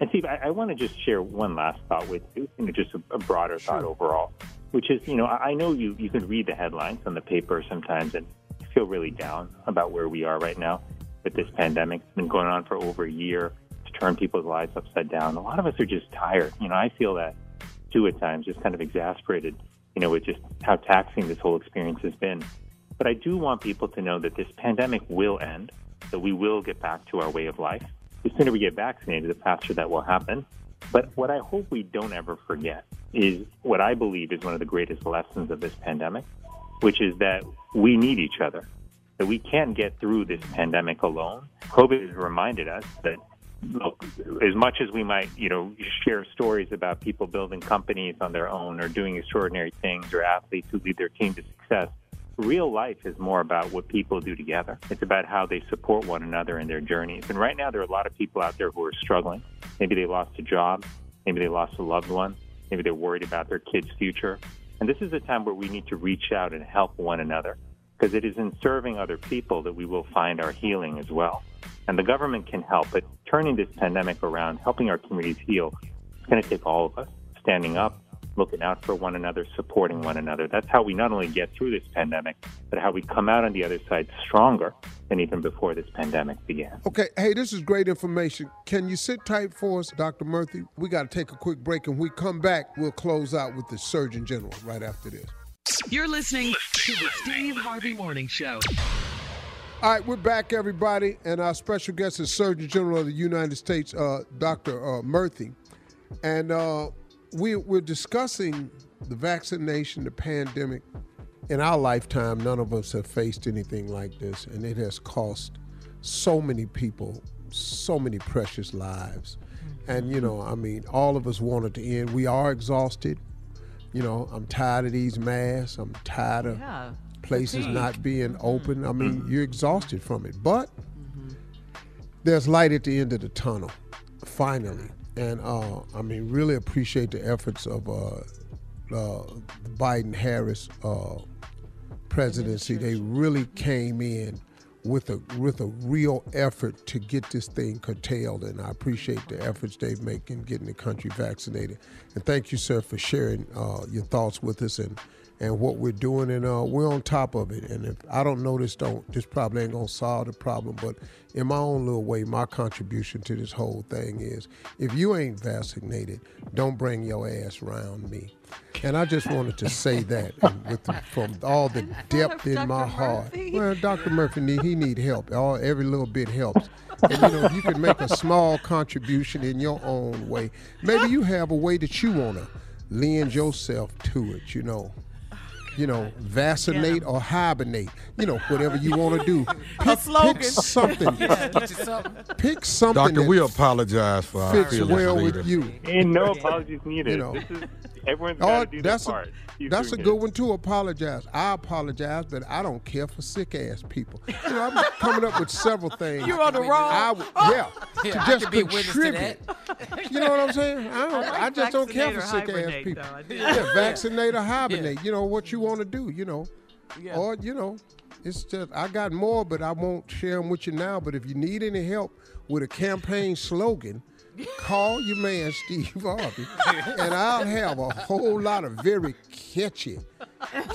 And Steve, I, I want to just share one last thought with you, you know, just a, a broader sure. thought overall, which is, you know, I know you, you can read the headlines on the paper sometimes and feel really down about where we are right now with this pandemic. It's been going on for over a year. It's turned people's lives upside down. A lot of us are just tired. You know, I feel that too at times, just kind of exasperated, you know, with just how taxing this whole experience has been. But I do want people to know that this pandemic will end, that we will get back to our way of life. The sooner we get vaccinated, the faster that will happen. But what I hope we don't ever forget is what I believe is one of the greatest lessons of this pandemic, which is that we need each other, that we can't get through this pandemic alone. COVID has reminded us that look, as much as we might, you know, share stories about people building companies on their own or doing extraordinary things or athletes who lead their team to success, real life is more about what people do together. It's about how they support one another in their journeys. And right now, there are a lot of people out there who are struggling. Maybe they lost a job. Maybe they lost a loved one. Maybe they're worried about their kid's future. And this is a time where we need to reach out and help one another because it is in serving other people that we will find our healing as well. And the government can help, but turning this pandemic around, helping our communities heal, it's going to take all of us standing up, looking out for one another, supporting one another. That's how we not only get through this pandemic, but how we come out on the other side stronger than even before this pandemic began. Okay, hey, this is great information. Can you sit tight for us, Dr. Murphy? We got to take a quick break, and when we come back, we'll close out with the Surgeon General right after this. You're listening to the Steve Harvey Morning Show. All right, we're back, everybody, and our special guest is Surgeon General of the United States, uh, Dr. Uh, Murthy. And uh, we, we're discussing the vaccination, the pandemic. In our lifetime, none of us have faced anything like this, and it has cost so many people so many precious lives. And, you know, I mean, all of us want it to end. We are exhausted. You know, I'm tired of these masks. I'm tired of Yeah. places not being mm-hmm. open. I mean, mm-hmm. you're exhausted from it. But mm-hmm. there's light at the end of the tunnel, finally. And uh, I mean, really appreciate the efforts of uh, uh, the Biden Harris uh, presidency. They really came in with a with a real effort to get this thing curtailed, and I appreciate the efforts they've made in getting the country vaccinated. And thank you, sir, for sharing uh, your thoughts with us and and what we're doing, and uh, we're on top of it. And if I don't know this, don't this probably ain't gonna solve the problem, but in my own little way, my contribution to this whole thing is if you ain't vaccinated, don't bring your ass around me. And I just wanted to say that and with the, from all the depth in my heart. Well, Dr. Murphy need he need help. All every little bit helps. And you know, if you can make a small contribution in your own way, maybe you have a way that you wanna lend yourself to it. You know, you know, vaccinate or hibernate. You know, whatever you want to do. Pick, pick something. Yeah, get you something. Pick something Doctor, we apologize for our fits well leader. with you. And no apologies needed. You know. This is everyone's Oh, got to do their that's a, part. These that's a good kids. one to Apologize. I apologize, but I don't care for sick ass people. You know, I'm coming up with several things. You're on the wrong- I would, yeah, Yeah, to I just could be to contribute. that. You know what I'm saying? I, don't, I like I just don't care for sick ass people. though. Yeah, vaccinate or hibernate. You know what you want to do. You know, Yeah. or you know, it's just I got more, but I won't share them with you now. But if you need any help with a campaign slogan. Call your man Steve Harvey, and I'll have a whole lot of very catchy,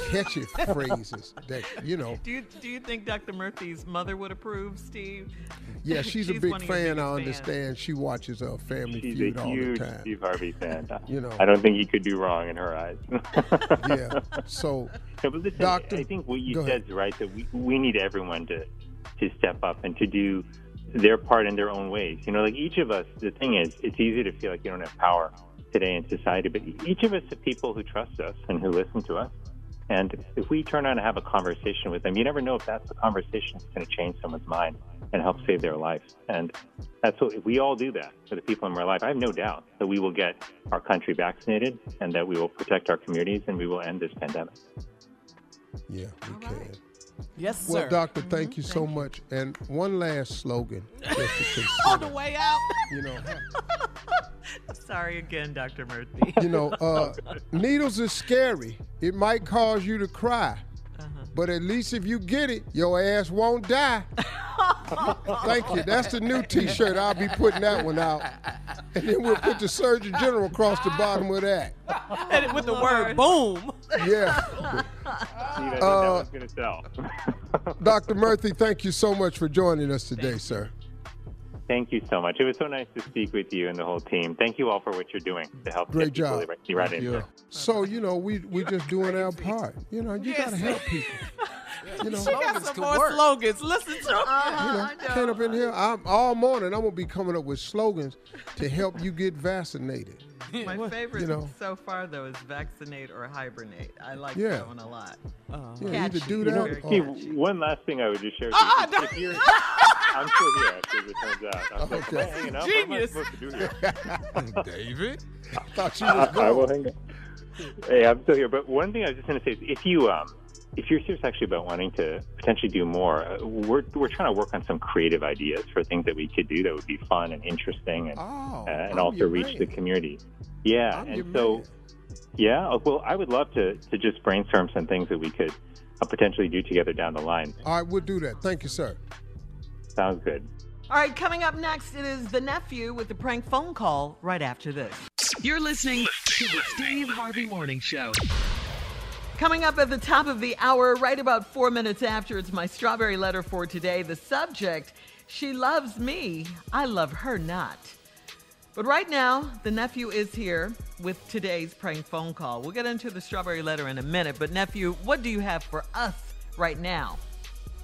catchy phrases that you know. Do you do you think Dr. Murphy's mother would approve, Steve? Yeah, she's, a big one of your fan. biggest I fans. understand. She watches uh, Family She's Feud a all the huge time. Steve Harvey fan. You know. I don't think he could do wrong in her eyes. Yeah. So, No, but listen, Doctor- I think what you said ahead. is right that we, we need everyone to to step up and to do their part in their own ways. You know, like each of us. The thing is, it's easy to feel like you don't have power today in society, but each of us have people who trust us and who listen to us. And if we turn around and have a conversation with them, you never know if that's the conversation that's going to change someone's mind and help save their life. And that's what if we all do that for the people in our life. I have no doubt that we will get our country vaccinated and that we will protect our communities and we will end this pandemic. yeah, we can. Yes, sir. Well. Doctor, thank you so much. And one last slogan, On the way out. you know, Sorry again, Dr. Murphy. you know, uh, needles is scary. It might cause you to cry. But at least if you get it, your ass won't die. Thank you. That's the new T-shirt. I'll be putting that one out, and then we'll put the Surgeon General across the bottom of that. And with the word boom. Yeah. I Uh, one's going to sell. Dr. Murphy, thank you so much for joining us today, sir. Thank you so much. It was so nice to speak with you and the whole team. Thank you all for what you're doing to help Great get people job. right, right in there. So, you know, we we just doing our part. You know, you got to help people. You know, She got some more slogans. Listen to her. you know, came up in here I'm, all morning. I'm gonna be coming up with slogans to help you get vaccinated. My favorite You know. so far, though, is vaccinate or hibernate. I like Yeah. that one a lot. Yeah, uh-huh. either Catchy. do You that know, or- Steve, one last thing I would just share. with Uh-uh, you. Ah, if- if you're, I'm still here, actually, as it turns out. I'm like, am I Okay. hanging up? What am I supposed to do here? David. I thought you uh, I, was I will hang up. Hey, I'm still here. But one thing I was just going to say is if you um, if you're serious actually about wanting to potentially do more, uh, we're we're trying to work on some creative ideas for things that we could do that would be fun and interesting and Oh, uh, and I'm also reach man. the community. Yeah, I'm and so man. yeah, uh, well, I would love to to just brainstorm some things that we could uh, potentially do together down the line. All right, we'll do that. Thank you, sir. Sounds good. All right, coming up next, it is the nephew with the prank phone call right after this. You're listening to the Steve Harvey Morning Show. Coming up at the top of the hour, right about four minutes after, it's my strawberry letter for today. The subject She loves me, I love her not. But right now, the nephew is here with today's prank phone call. We'll get into the strawberry letter in a minute, but nephew, what do you have for us right now?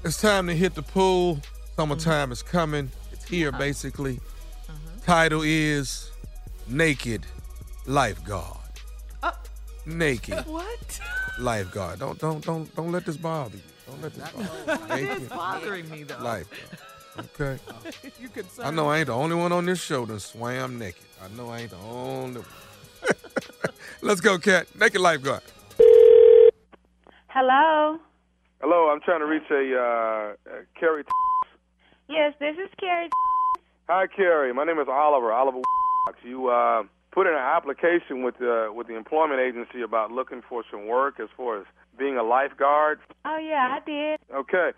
It's time to hit the pool. Summertime mm-hmm. is coming. It's here, basically. Mm-hmm. Title is Naked Lifeguard. Oh. Naked What? Lifeguard. Don't don't don't don't let this bother you. Don't let this bother you. It is bothering me though. Lifeguard. Okay. you concerned? I know I ain't the only one on this show that swam naked. I know I ain't the only one. Let's go, Cat. Naked Lifeguard. Hello. Hello, I'm trying to reach a uh, uh, Carrie. Yes, this is Carrie. Hi, Carrie. My name is Oliver. Oliver. You uh, put in an application with the with the employment agency about looking for some work as far as being a lifeguard. Oh yeah, I did. Okay.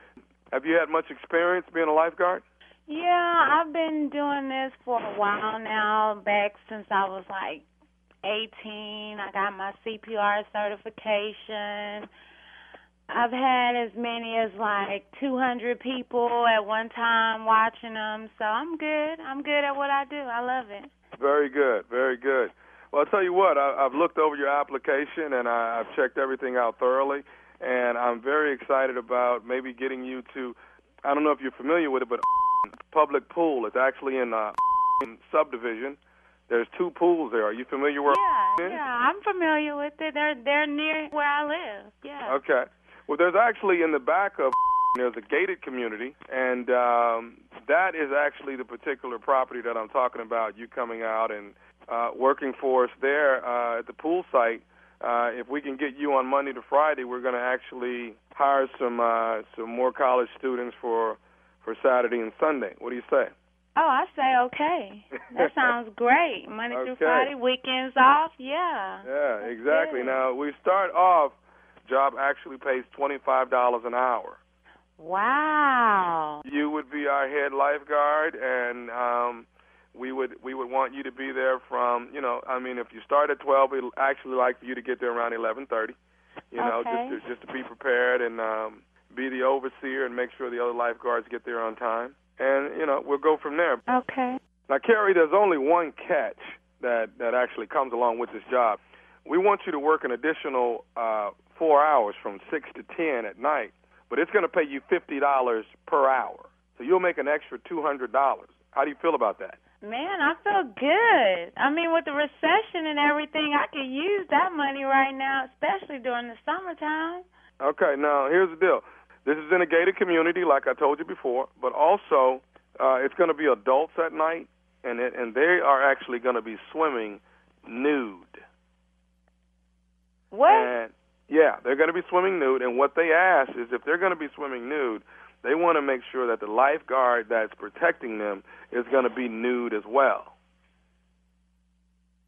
Have you had much experience being a lifeguard? Yeah, I've been doing this for a while now. Back since I was like 18, I got my CPR certification. I've had as many as like 200 people at one time watching them, so I'm good. I'm good at what I do. I love it. Very good, very good. Well, I'll tell you what, I, I've looked over your application and I, I've checked everything out thoroughly, and I'm very excited about maybe getting you to, I don't know if you're familiar with it, but public pool. It's actually in uh, subdivision. There's two pools there. Are you familiar where? Yeah, yeah, I'm familiar with it. They're they're near where I live. Yeah. Okay. Well, there's actually in the back of there's a gated community, and um, that is actually the particular property that I'm talking about. You coming out and uh, working for us there uh, at the pool site. Uh, if we can get you on Monday to Friday, we're going to actually hire some uh, some more college students for for Saturday and Sunday. What do you say? Oh, I say okay. That sounds great. Monday through Friday, weekends off. Yeah. Yeah, exactly. Now we start off. Job actually pays twenty five dollars an hour. Wow. You would be our head lifeguard, and um, we would we would want you to be there from you know I mean if you start at twelve, we'd actually like for you to get there around eleven thirty. You know, Okay. just to, just to be prepared and um, be the overseer and make sure the other lifeguards get there on time. And you know we'll go from there. Okay. Now, Carrie, there's only one catch that that actually comes along with this job. We want you to work an additional uh, four hours from six to ten at night, but it's going to pay you fifty dollars per hour. So you'll make an extra two hundred dollars. How do you feel about that? Man, I feel good. I mean, with the recession and everything, I could use that money right now, especially during the summertime. Okay, now here's the deal. This is in a gated community, like I told you before, but also uh, it's going to be adults at night, and it, and they are actually going to be swimming nude. What? And yeah, they're going to be swimming nude. And what they ask is if they're going to be swimming nude, they want to make sure that the lifeguard that's protecting them is going to be nude as well.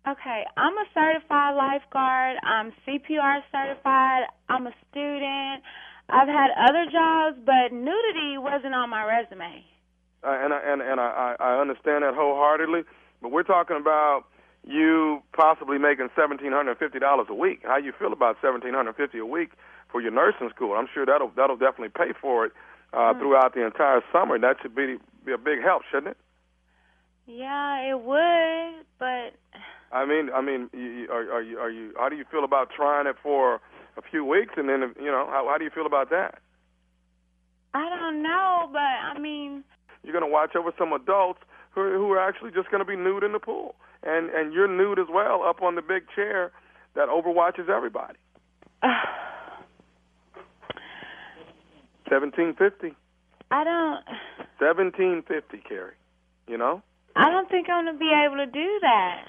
Okay, I'm a certified lifeguard. I'm CPR certified. I'm a student. I've had other jobs, but nudity wasn't on my resume. Uh, and I, and and I, I I understand that wholeheartedly, but we're talking about you possibly making seventeen hundred and fifty dollars a week. How you feel about seventeen hundred fifty a week for your nursing school? I'm sure that'll that'll definitely pay for it uh, throughout the entire summer. That should be be a big help, shouldn't it? Yeah, it would, but I mean, I mean, you, are, are you are you? How do you feel about trying it for a few weeks and then you know how how do you feel about that? I don't know. But I mean, You're going to watch over some adults who who are actually just going to be nude in the pool, and and you're nude as well up on the big chair that overwatches everybody. Seventeen fifty. I don't. Seventeen fifty, Carrie. You know, I don't think I'm gonna be able to do that.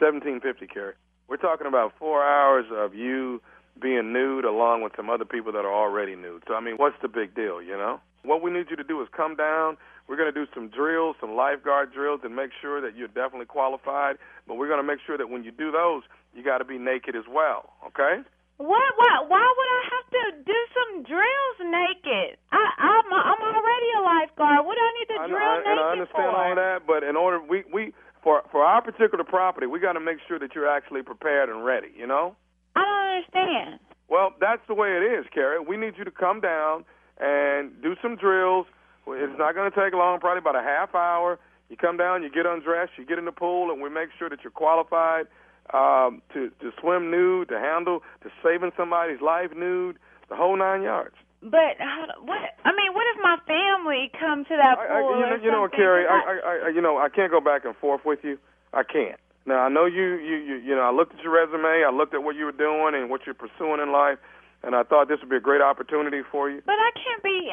seventeen fifty, Carrie. We're talking about four hours of you being nude along with some other people that are already nude. So I mean, what's the big deal? You know, what we need you to do is come down. We're going to do some drills, some lifeguard drills, and make sure that you're definitely qualified. But we're going to make sure that when you do those, you got to be naked as well. Okay? What? Why? Why would I have to do some drills naked? I, I'm I'm already a lifeguard. What do I need to I, drill I, naked and I understand for? all that, but in order we we for for our particular property, we got to make sure that you're actually prepared and ready. You know. I don't understand. Well, that's the way it is, Carrie. We need you to come down and do some drills. It's not going to take long, probably about a half hour. You come down, you get undressed, you get in the pool, and we make sure that you're qualified um, to to swim nude, to handle, to saving somebody's life nude, the whole nine yards. But how, what? I mean, what if my family come to that I, pool you know, you know? Carrie, I, I, I, you know, I can't go back and forth with you. I can't. Now I know you, you, you, you know, I looked at your resume, I looked at what you were doing and what you're pursuing in life, and I thought this would be a great opportunity for you. But I can't be.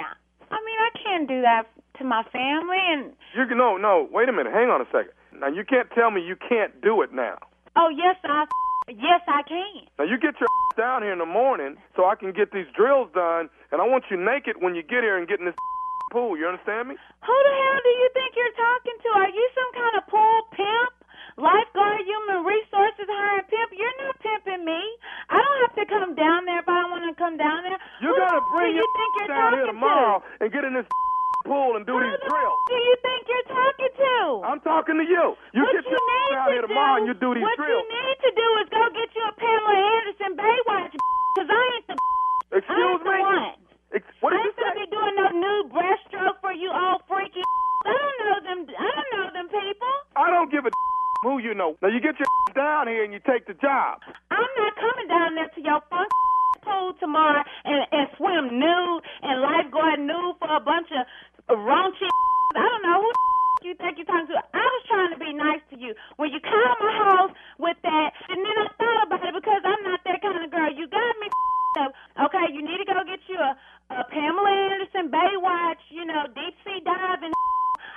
I mean, I can't do that to my family. And You can no, no. Wait a minute. Hang on a second. Now you can't tell me you can't do it now. oh yes, I yes I can. Now you get your down here in the morning so I can get these drills done, and I want you naked when you get here and get in this pool. You understand me? Who the hell do you think you're talking to? Are you some kind of pool pimp? Lifeguard, human resources hiring pimp? You're not pimping me. I don't have to come down there if I don't want to come down there. You Who the gotta bring do you think you're down here tomorrow to? and get in this pool and do these drills. Who do you think you're talking to? I'm talking to you. You what get you your to here tomorrow do, and you do these what drills. you need to do is go get you a Pamela Anderson Baywatch because I ain't the Excuse ain't the me? one. Ex- what I did you ain't gonna be doing no nude breaststroke for you old freaky. I don't know them. I don't know them people. I don't give a who you know. Now you get your down here and you take the job. I'm not coming down there to your fun pool tomorrow and, and swim nude and lifeguard nude for a bunch of raunchy. I don't know who you think you're talking to. I was trying to be nice to you when you called my house with that, and then I thought about it because I'm not that kind of girl. You got me up. Okay, you need to go get you a, a Pamela Anderson Baywatch, you know, deep sea diving.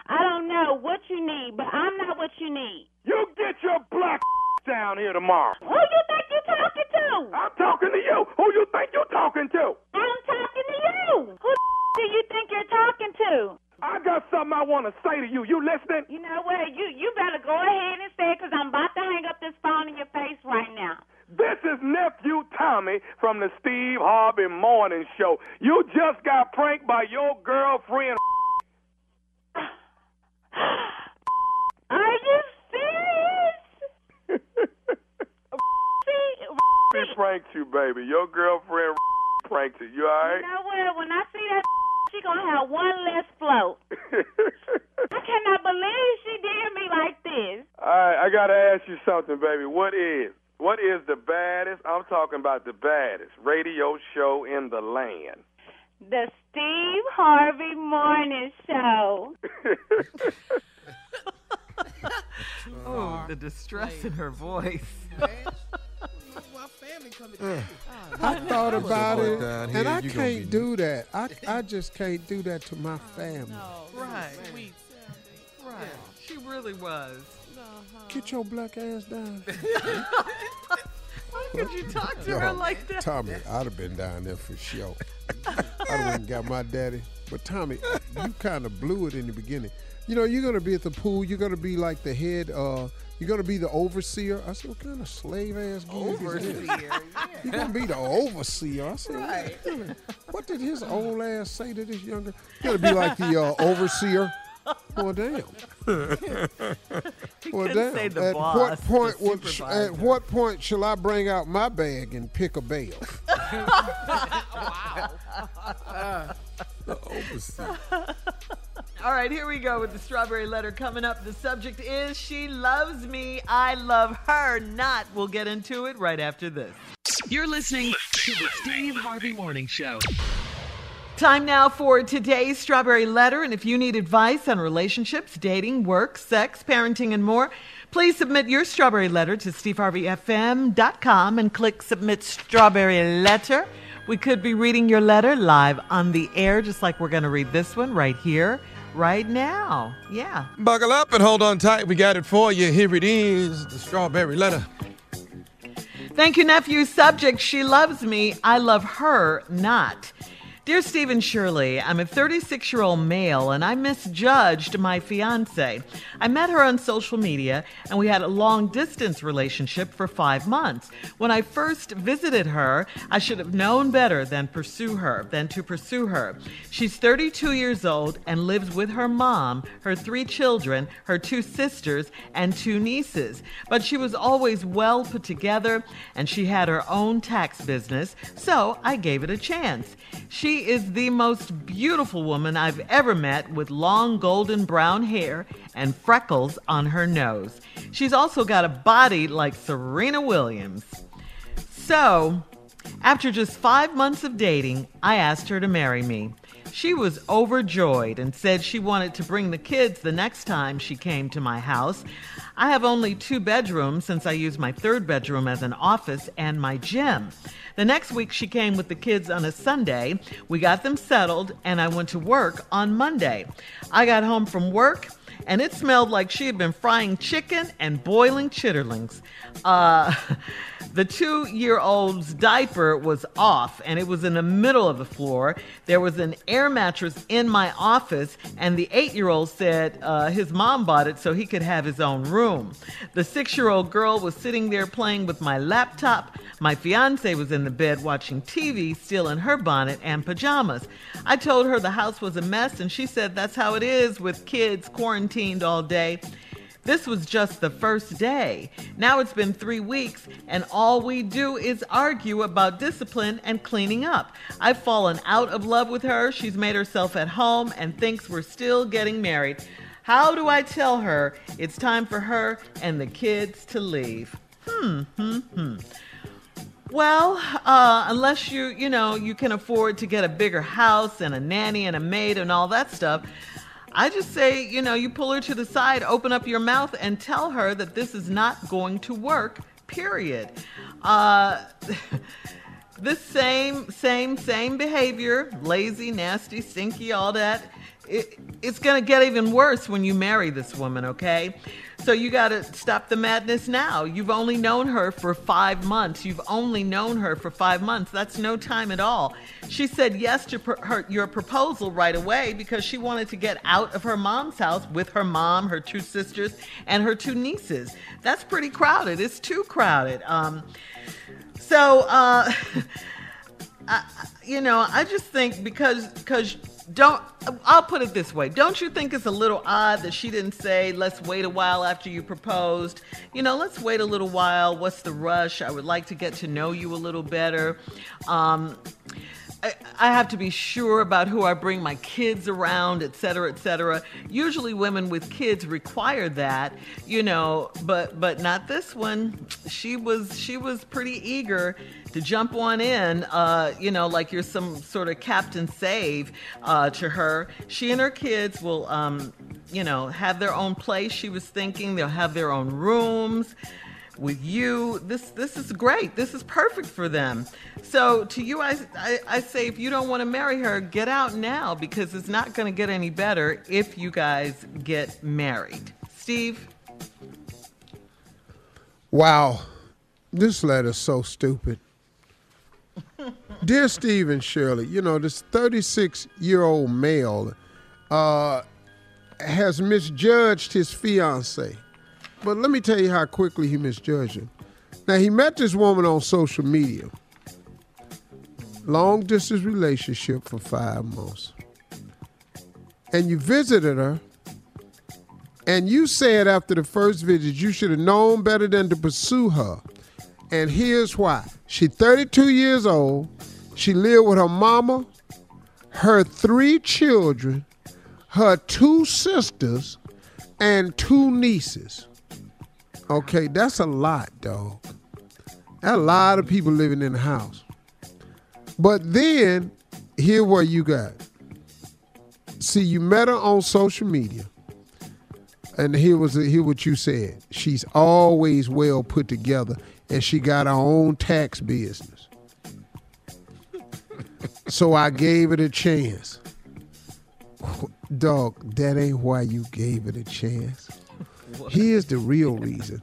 I don't know what you need, but I'm not what you need. You get your black down here tomorrow. Who you think you're talking to? I'm talking to you. Who you think you're talking to? I'm talking to you. Who do you think you're talking to? I got something I want to say to you. You listening? You know what? You you better go ahead and say it because I'm about to hang up this phone in your face right now. This is nephew Tommy from the Steve Harvey Morning Show. You just got pranked by your girlfriend. Are you serious? She pranked you, baby. Your girlfriend pranked you. You all You know what? When I see that, she gonna have one less float. I cannot believe she did me like this. All right, I gotta ask you something, baby. What is what is the baddest? I'm talking about the baddest radio show in the land. The Steve Harvey Morning Show. Oh, the distress in her voice. I thought about it, and I can't do that. I, I just can't do that to my family. Right. Right. She really was. Uh-huh. Get your black ass down. How could you talk to her like that? Tommy, I'd have been down there for sure. Have went and got my daddy. But Tommy, you kind of blew it in the beginning. You know, you're gonna be at the pool. You're gonna be like the head. uh You're gonna be the overseer. I said, what kind of slave ass gig is this? Overseer. You're gonna be the overseer. I said, Right. what, what did his old ass say to this younger? You're gonna be like the uh, overseer. Well, damn. He well, damn. say the at boss, what the point? would- at what point shall I bring out my bag and pick a bale? Wow. All right, here we go with the strawberry letter coming up. The subject is She Loves Me, I Love Her Not. We'll get into it right after this. You're listening to the Steve Harvey Morning Show. Time now for today's strawberry letter. And if you need advice on relationships, dating, work, sex, parenting, and more, please submit your strawberry letter to steveharveyfm.com and click submit strawberry letter. We could be reading your letter live on the air, just like we're going to read this one right here, right now. Yeah. Buckle up and hold on tight. We got it for you. Here it is the strawberry letter. Thank you, nephew. Subject She loves me. I love her not. Dear Stephen Shirley, I'm a 36 year old male and I misjudged my fiance. I met her on social media and we had a long distance relationship for five months. When I first visited her, I should have known better than pursue her than to pursue her. She's 32 years old and lives with her mom, her three children, her two sisters, and two nieces. But she was always well put together and she had her own tax business, so I gave it a chance. She is the most beautiful woman I've ever met with long golden brown hair and freckles on her nose. She's also got a body like Serena Williams. So, after just five months of dating, I asked her to marry me. She was overjoyed and said she wanted to bring the kids the next time she came to my house. I have only two bedrooms since I use my third bedroom as an office and my gym. The next week, she came with the kids on a Sunday. We got them settled, and I went to work on Monday. I got home from work and it smelled like she had been frying chicken and boiling chitterlings. Uh, the two year old's diaper was off and it was in the middle of the floor. There was an air mattress in my office, and the eight year old said uh, his mom bought it so he could have his own room. The six year old girl was sitting there playing with my laptop. My fiance was in the bed watching TV, still in her bonnet and pajamas. I told her the house was a mess, and she said that's how it is with kids quarantined all day. This was just the first day. Now it's been three weeks, and all we do is argue about discipline and cleaning up. I've fallen out of love with her. She's made herself at home and thinks we're still getting married. How do I tell her it's time for her and the kids to leave? Hmm, hmm, hmm. Well, uh, unless you, you know, you can afford to get a bigger house and a nanny and a maid and all that stuff, I just say, you know, you pull her to the side, open up your mouth, and tell her that this is not going to work, period. Uh, this same, same, same behavior, lazy, nasty, stinky, all that, it, it's going to get even worse when you marry this woman, okay? So you got to stop the madness now. You've only known her for five months. You've only known her for five months. That's no time at all. She said yes to her, your proposal right away because she wanted to get out of her mom's house with her mom, her two sisters, and her two nieces. That's pretty crowded. It's too crowded. Um, so, uh, I, you know, I just think because because don't I'll put it this way. Don't you think it's a little odd that she didn't say, let's wait a while after you proposed? You know, let's wait a little while. What's the rush? I would like to get to know you a little better. Um, I, have to be sure about who I bring my kids around, et cetera, et cetera. Usually women with kids require that, you know, but but not this one. She was she was pretty eager to jump on in, uh, you know, like you're some sort of Captain Save uh, to her. She and her kids will, um, you know, have their own place. She was thinking they'll have their own rooms with you. This this is great. This is perfect for them. So to you, I, I, I say if you don't want to marry her, get out now because it's not going to get any better if you guys get married. Steve. Wow, this letter's so stupid. Dear Steve and Shirley, you know, this 36 year old male uh, has misjudged his fiance. But let me tell you how quickly he misjudged her. Now, he met this woman on social media, long distance relationship for five months. And you visited her And you said after the first visit you should have known better than to pursue her. And here's why. She 32 years old. She lived with her mama, her three children, her two sisters, and two nieces. Okay, that's a lot, dog. A lot of people living in the house. But then, here what you got. See, you met her on social media. And here was here what you said. She's always well put together, and she got her own tax business. so I gave it a chance. Dog, that ain't why you gave it a chance. Here's the real reason.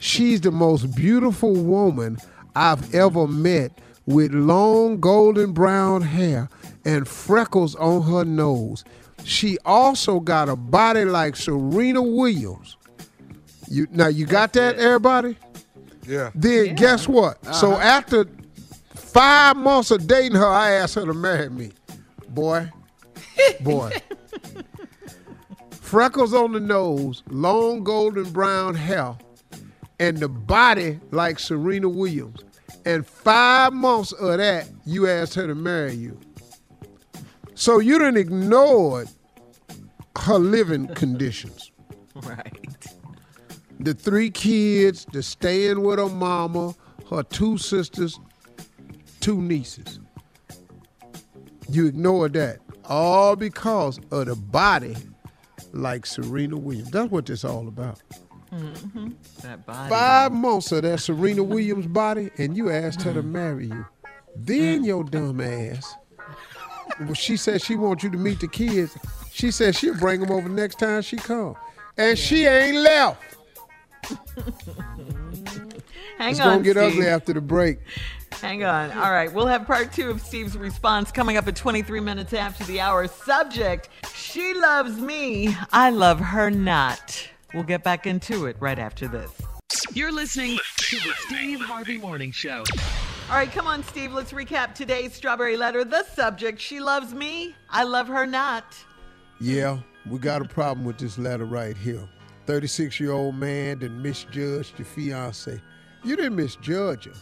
She's the most beautiful woman I've ever met with long golden brown hair and freckles on her nose. She also got a body like Serena Williams. You now you got that, everybody? Yeah. Then guess what? So Uh-huh. after five months of dating her, I asked her to marry me. Boy, boy. Freckles on the nose, long golden brown hair, and the body like Serena Williams. And five months of that, you asked her to marry you. So you didn't ignore her living conditions. Right. The three kids, the staying with her mama, her two sisters, two nieces. You ignored that. All because of the body like Serena Williams. That's what this all about. Mm-hmm. That body. Five months of that Serena Williams body, and you asked her to marry you. Then your dumb ass. Well, she said she wants you to meet the kids. She said she'll bring them over next time she come, and she ain't left. Hang it's on, gonna get Steve. ugly after the break. Hang on. All right, we'll have part two of Steve's response coming up at 23 minutes after the hour. Subject She loves me. I love her not. We'll get back into it right after this. You're listening to the Steve Harvey Morning Show. All right, come on, Steve. Let's recap today's strawberry letter. The subject She loves me. I love her not. Yeah, we got a problem with this letter right here. 36 year old man that misjudged your fiance. You didn't misjudge her.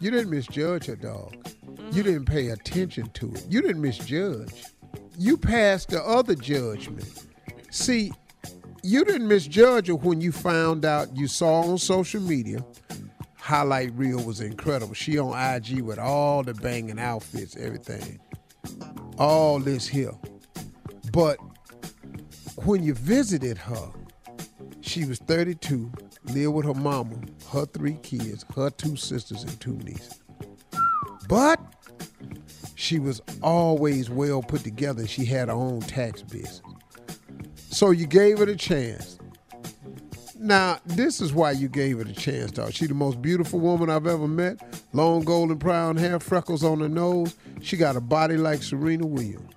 You didn't misjudge her, dog. You didn't pay attention to it. You didn't misjudge. You passed the other judgment. See, you didn't misjudge her when you found out you saw on social media highlight reel was incredible. She on IG with all the banging outfits, everything. All this here. But when you visited her, she was 32, lived with her mama, her three kids, her two sisters, and two nieces. But she was always well put together. She had her own tax business. So you gave her a chance. Now, this is why you gave her the chance, dog. She the most beautiful woman I've ever met. Long golden brown hair, freckles on her nose. She got a body like Serena Williams.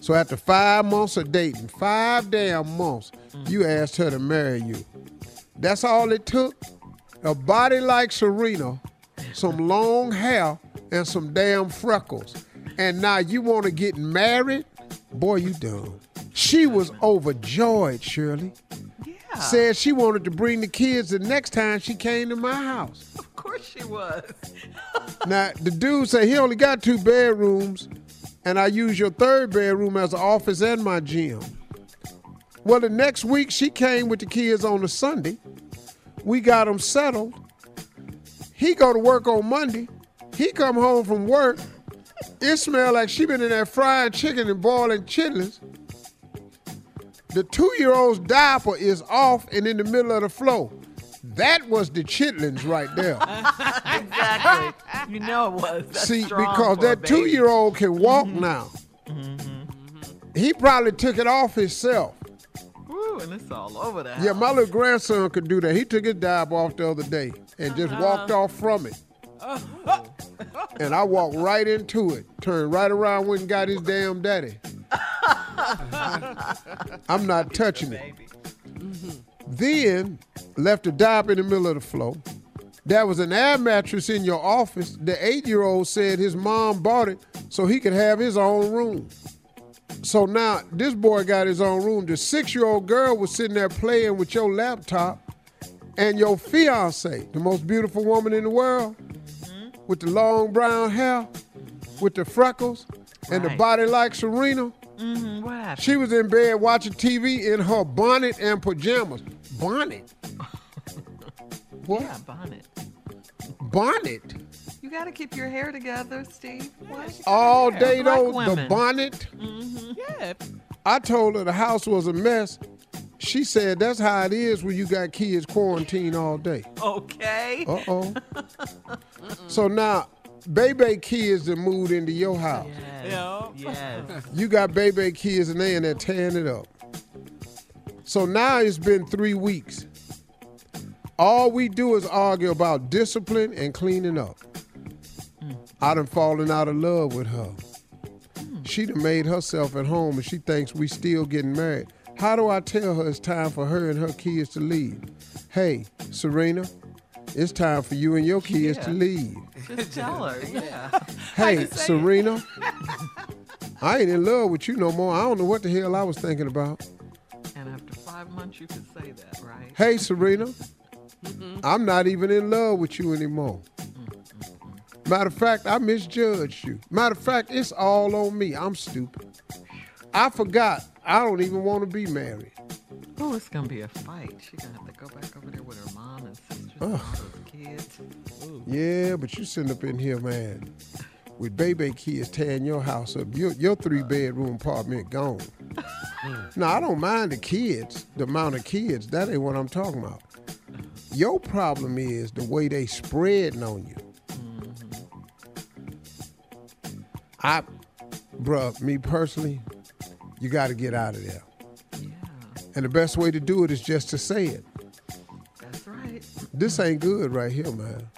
So after five months of dating, five damn months, Mm-hmm. you asked her to marry you. That's all it took? A body like Serena, some long hair, and some damn freckles. And now you want to get married? Boy, you dumb. She was overjoyed, Shirley. Yeah. Said she wanted to bring the kids the next time she came to my house. Of course she was. Now, the dude said he only got two bedrooms, and I use your third bedroom as an office and my gym. Well, the next week she came with the kids on a Sunday. We got them settled. He go to work on Monday. He come home from work. It smell like she been in that fried chicken and boiling chitlins. The two-year-old's diaper is off and in the middle of the floor. That was the chitlins right there. exactly. You know it was. That's See, because that. Mm-hmm. two-year-old can walk now. He probably took it off himself. And it's all over the house. Yeah, my little grandson could do that. He took his dive off the other day and just walked Uh-huh. off from it. And I walked right into it, turned right around, went and got his damn daddy. I'm not touching it. Then left a dive in the middle of the floor. There was an air mattress in your office. The eight year old said his mom bought it so he could have his own room. So now this boy got his own room. The six year old girl was sitting there playing with your laptop, and your fiance, the most beautiful woman in the world, with the long brown hair, with the freckles, and the body like Serena. Mm-hmm. She was in bed watching TV in her bonnet and pajamas. Bonnet? what? Yeah, bonnet. Bonnet? You got to keep your hair together, Steve. What? All day black though, the women. bonnet. Mm-hmm. Yeah. I told her the house was a mess. She said that's how it is when you got kids quarantined all day. Okay. Uh oh. so now, baby kids that moved into your house. Yes. Yes. You got baby kids and they in there tearing it up. So now it's been three weeks. All we do is argue about discipline and cleaning up. I done fallen out of love with her. Hmm. She done made herself at home and she thinks we still getting married. How do I tell her it's time for her and her kids to leave? Hey, Serena, it's time for you and your kids to leave. Just tell her. Yeah. Hey, Serena, I ain't in love with you no more. I don't know what the hell I was thinking about. And after five months, you could say that, right? Hey, Serena, mm-hmm. I'm not even in love with you anymore. Matter of fact, I misjudged you. Matter of fact, it's all on me. I'm stupid. I forgot. I don't even want to be married. Oh, it's gonna be a fight. She's gonna have to go back over there with her mom and sisters and all those kids. Ooh. Yeah, but you sitting up in here, man, with baby kids tearing your house up. Your, your three bedroom apartment gone. now, I don't mind the kids, the amount of kids. That ain't what I'm talking about. Your problem is the way they spreading on you. I, bruh, me personally, you got to get out of there. Yeah. And the best way to do it is just to say it. That's right. This ain't good right here, man.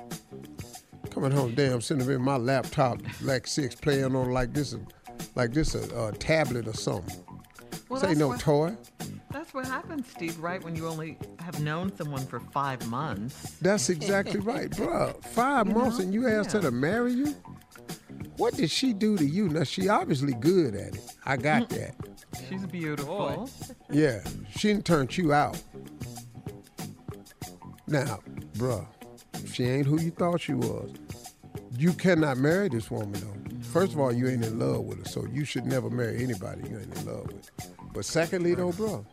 Coming home, damn, sitting in my laptop, like six, playing on like this, like this a, a tablet or something. Well, this ain't that's no what- toy. That's what happens, Steve, right? When you only have known someone for five months. That's exactly right, bruh. Five You months know? and you asked her to marry you? What did she do to you? Now she obviously good at it. I got mm-hmm. that. She's beautiful. Oh. Yeah, she done turned you out. Now, bruh, she ain't who you thought she was. You cannot marry this woman though. First of all, you ain't in love with her, so you should never marry anybody you ain't in love with. But secondly, though, bruh,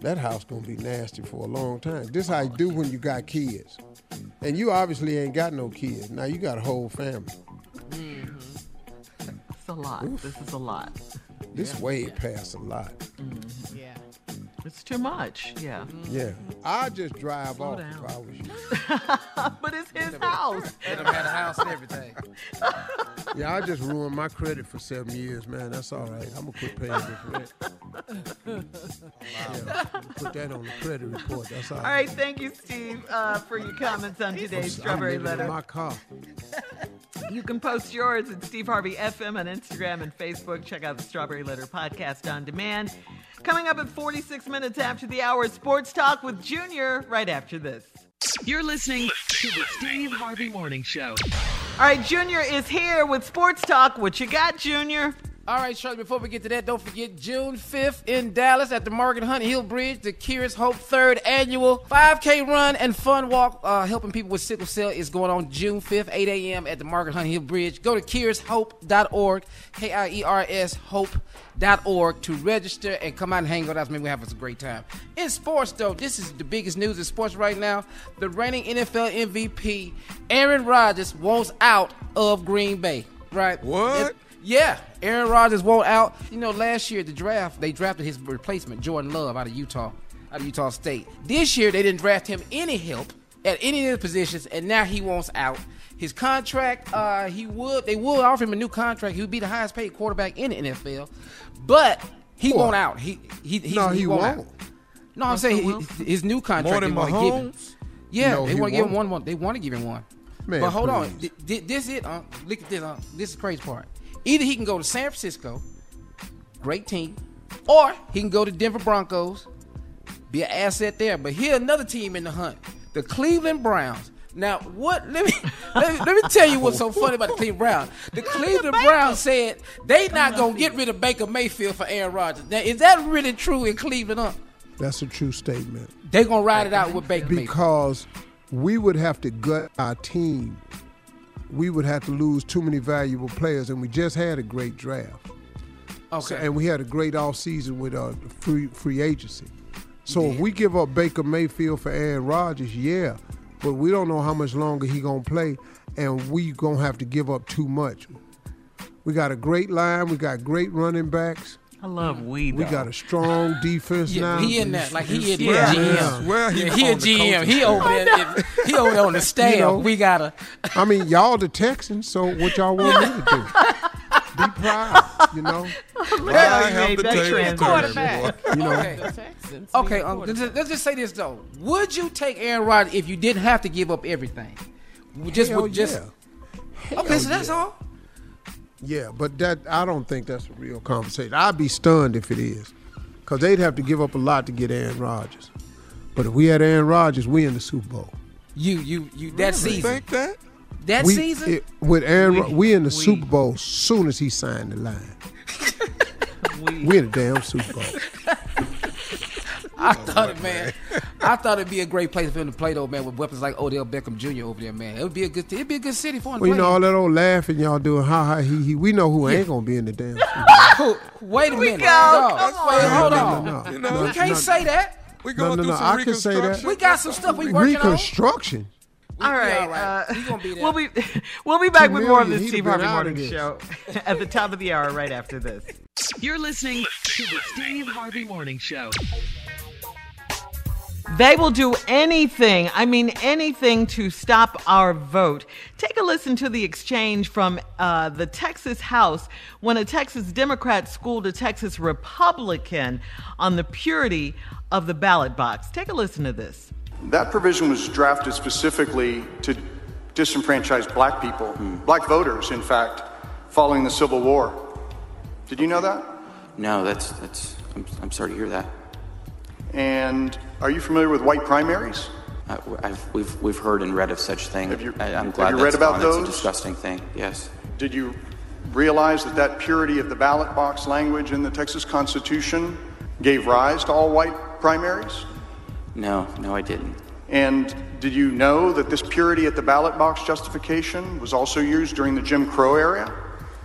that house gonna be nasty for a long time. This how you do when you got kids, and you obviously ain't got no kids. Now you got a whole family. Mm-hmm. It's a lot. This is a lot. This way past a lot. Mm-hmm. Yeah. It's too much. Yeah. Yeah, I just drive Slow off down. if I was you. but it's his house. Let him have a house and everything. Yeah, I just ruined my credit for seven years, man. That's all right. I'm gonna quit paying this rent. Yeah, put that on the credit report. That's all All right, thank you, Steve, uh, for your comments on today's I'm Strawberry living in Letter. my car. You can post yours at Steve Harvey FM on Instagram and Facebook. Check out the Strawberry Letter podcast on demand. Coming up at 46 minutes after the hour, Sports Talk with Junior right after this. You're listening to the Steve Harvey Morning Show. All right, Junior is here with Sports Talk. What you got, Junior? All right, Shirley, before we get to that, don't forget June 5th in Dallas at the Margaret Hunt Hill Bridge, the Kier's Hope third annual 5K run and fun walk uh, helping people with sickle cell is going on June 5th, 8 a.m. at the Margaret Hunt Hill Bridge. Go to kiershope.org, K I E R S hope.org to register and come out and hang with us. Maybe we'll have us a great time. In sports, though, this is the biggest news in sports right now. The reigning NFL MVP, Aaron Rodgers, wants out of Green Bay. Right? What? Yeah, Aaron Rodgers won't out. You know, last year at the draft, they drafted his replacement, Jordan Love, out of Utah, out of Utah State. This year, they didn't draft him any help at any of the positions, and now he wants out. His contract, uh, he would they would offer him a new contract. He would be the highest paid quarterback in the NFL, but he What? won't out. He he he, No, he won't. won't. out. No, I'm saying his, his new contract. More than they wanna give him. Mahomes? Yeah, No, they he want to give him one, one. They want to give him one. Man, but hold on, please. Th- th- this it. Uh, look at this. Uh, this is the crazy part. Either he can go to San Francisco, great team, or he can go to Denver Broncos, be an asset there. But here another team in the hunt: the Cleveland Browns. Now, what? Let me, let me let me tell you what's so funny about the Cleveland Browns. The Cleveland Browns said they not gonna get rid of Baker Mayfield for Aaron Rodgers. Now, is that really true in Cleveland? Huh? That's a true statement. They gonna ride it out with Baker Mayfield. Because we would have to gut our team. We would have to lose too many valuable players, and we just had a great draft. Okay. So- and we had a great offseason with uh, free free agency. So if we give up Baker Mayfield for Aaron Rodgers, yeah, but we don't know how much longer he gonna play, and we gonna have to give up too much. We got a great line. We got great running backs. I love we. We got a strong defense Yeah, now. he in that like he in Yeah. the GM. Yeah. Well, he yeah, he a GM. He over there. He over there on the staff. You know. we gotta. I mean, y'all the Texans, so what y'all want me to do? Be proud, you know. Look at how you made that. Quarterback. You know. Okay. Okay. Um, let's, just, let's just say this though. Would you take Aaron Rodgers if you didn't have to give up everything? Would Just, Hell just. yeah. Okay, so that's all. Yeah, but that I don't think that's a real conversation. I'd be stunned if it is, because they'd have to give up a lot to get Aaron Rodgers. But if we had Aaron Rodgers, we in the Super Bowl. You, you, you. That season. Think that? That we, season. it- with Aaron, We- we, we in the we- Super Bowl soon as he signed the line. we in the damn Super Bowl. I thought it, man. I thought it'd be a great place for him to play, though, man, with weapons like Odell Beckham Jr. over there, man. It would be a good. It'd be a good city for him. Well, to you know play all that old laughing y'all doing, ha ha he he. We know who ain't gonna be in the damn. Super Wait a minute. go. Wait, hold on. no, no, You know, We can't say that. We No, going no, through no, some I can say that. We got some stuff we working on. Reconstruction. All We- we right, all right. uh, We gonna be there. we'll be we'll be back with more of the Steve Harvey Morning. Show at the top of the hour, right after this. You're listening to the Steve Harvey Morning Show. They will do anything, I mean anything, to stop our vote. Take a listen to the exchange from uh, the Texas House when a Texas Democrat schooled a Texas Republican on the purity of the ballot box. Take a listen to this. That provision was drafted specifically to disenfranchise black people, black voters, in fact, following the Civil War. Did you know that? No, that's that's. I'm, I'm sorry to hear that. And are you familiar with white primaries? Uh, I've, we've we've heard and read of such things. Have you- I, I'm have glad you that's read about gone. It's a disgusting thing. Yes. Did you realize that that purity of the ballot box language in the Texas Constitution gave rise to all white primaries? No, no, I didn't. And did you know that this purity at the ballot box justification was also used during the Jim Crow era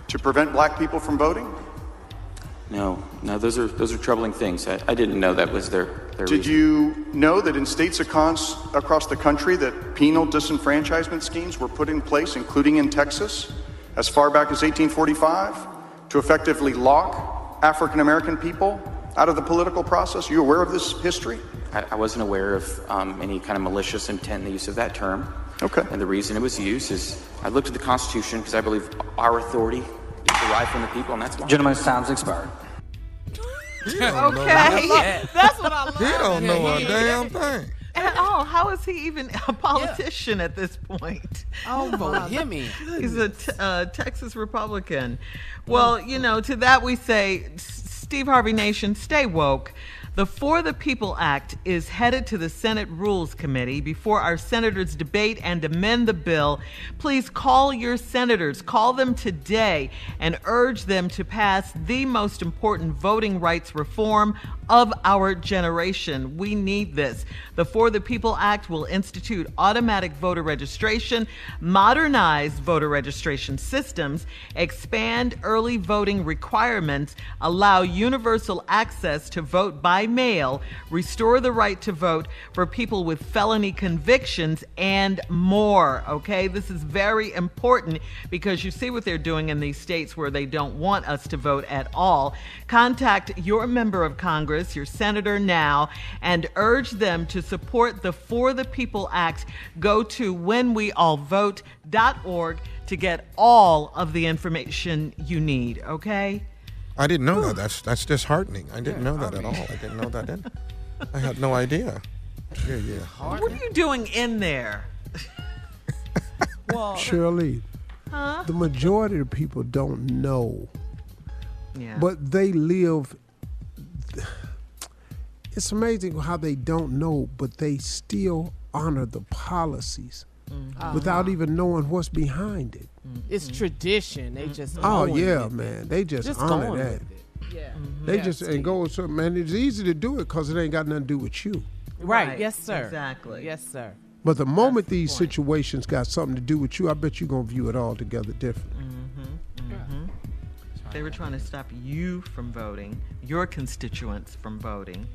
to prevent black people from voting? No, no. Those are those are troubling things. I, I didn't know that was their their Did reason. you know that in states across, across the country that penal disenfranchisement schemes were put in place, including in Texas, as far back as 1845, to effectively lock African American people out of the political process? Are you aware of this history? I, I wasn't aware of um, any kind of malicious intent in the use of that term. Okay. And the reason it was used is I looked at the Constitution because I believe our authority is derived from the people, and that's why. Gentlemen's time's expired. Okay, that's what I love. He don't know a damn thing. At all. How is he even a politician at this point? Oh, vote him in. He's a t- uh, Texas Republican. Well, you know, to that we say, Steve Harvey Nation, stay woke. The For the People Act is headed to the Senate Rules Committee before our senators debate and amend the bill. Please call your senators, call them today, and urge them to pass the most important voting rights reform of our generation. We need this. The For the People Act will institute automatic voter registration, modernize voter registration systems, expand early voting requirements, allow universal access to vote by mail, restore the right to vote for people with felony convictions, and more. Okay, this is very important because you see what they're doing in these states where they don't want us to vote at all. Contact your member of Congress, your senator now, and urge them to support the For the People Act. Go to whenweallvote.org to get all of the information you need, okay? I didn't know that. That's that's disheartening. I didn't know that at all. I didn't know that. In. I had no idea. Yeah, yeah. What are you doing in there? well, Shirley, huh? the majority of people don't know, Yeah. but they live. It's amazing how they don't know, but they still honor the policies Mm-hmm. without even knowing what's behind it. Mm-hmm. It's tradition. They mm-hmm. just Oh going yeah, with it. man. They just, Just honor going that. with eh? it. Yeah. Mm-hmm. They Yeah, just and go so man. It's easy to do it because it ain't got nothing to do with you. Right. Right, Yes, sir. exactly. Yes, sir. But the moment these situations got something to do with you, I bet you're gonna view it altogether different. Mm-hmm. They were trying to stop you from voting, your constituents from voting.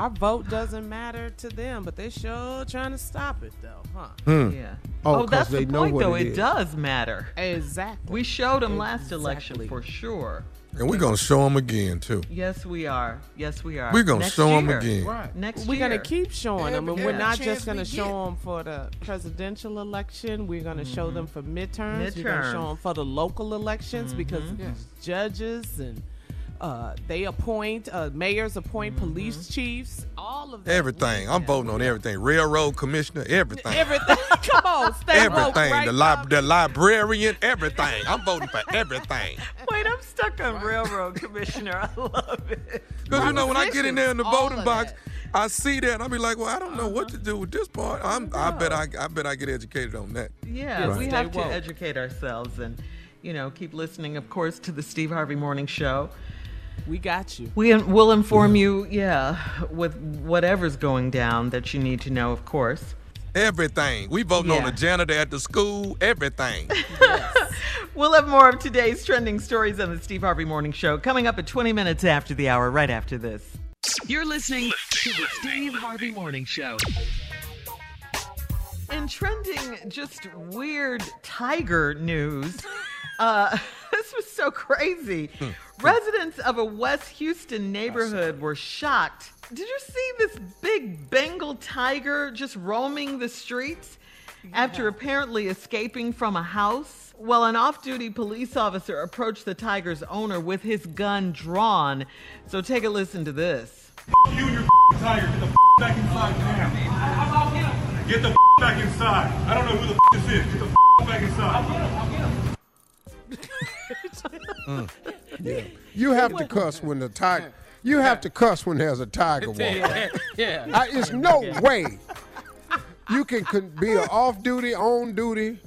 Our vote doesn't matter to them, but they sure trying to stop it though, huh? Hmm. Yeah. Oh, Oh, 'cause that's they the know point, though. it It, is. does matter. Exactly. We showed them last election for sure. And we're gonna show them again too. Yes, we are. Yes, we are. We're gonna Next show 'em year. again. Right. Next We're year. gonna keep showing them, and Every we're not just gonna show get. them for the presidential election. We're gonna show them for midterms. midterms. We're gonna show them for the local elections because Yes. judges and uh, they appoint uh, mayors appoint police chiefs. All of that. Everything. I'm voting on everything. Railroad commissioner, everything. Everything. Come on, stay woke, Everything. right, the, Bob? li- the librarian, everything. I'm voting for everything. Wait, I'm stuck on railroad commissioner. I love it. Because you know, when I get in there in the voting box, that. I see that and I'll be like, well, I don't know what to do with this part. I'm, I bet I, I bet I get educated on that. Yeah, Right. we Stay have to woke. educate ourselves and, you know, keep listening, of course, to the Steve Harvey Morning Show. We got you. We will inform you, yeah, with whatever's going down that you need to know, of course. Everything. We voting on the janitor at the school. Everything. Yes. We'll have more of today's trending stories on the Steve Harvey Morning Show coming up at 20 minutes after the hour, right after this. You're listening to the Steve Harvey Morning Show. In trending, just weird tiger news, uh, this was so crazy. Residents of a West Houston neighborhood were shocked. Did you see this big Bengal tiger just roaming the streets after apparently escaping from a house? Well, an off duty police officer approached the tiger's owner with his gun drawn. So take a listen to this. You and your tiger, get the back inside now. Get the back inside. I don't know who the this is. Get the back inside. Mm. Yeah. You have to cuss when the tiger. You have to cuss when there's a tiger walking. Yeah. yeah. I, it's no way you can, can be an off duty, on duty,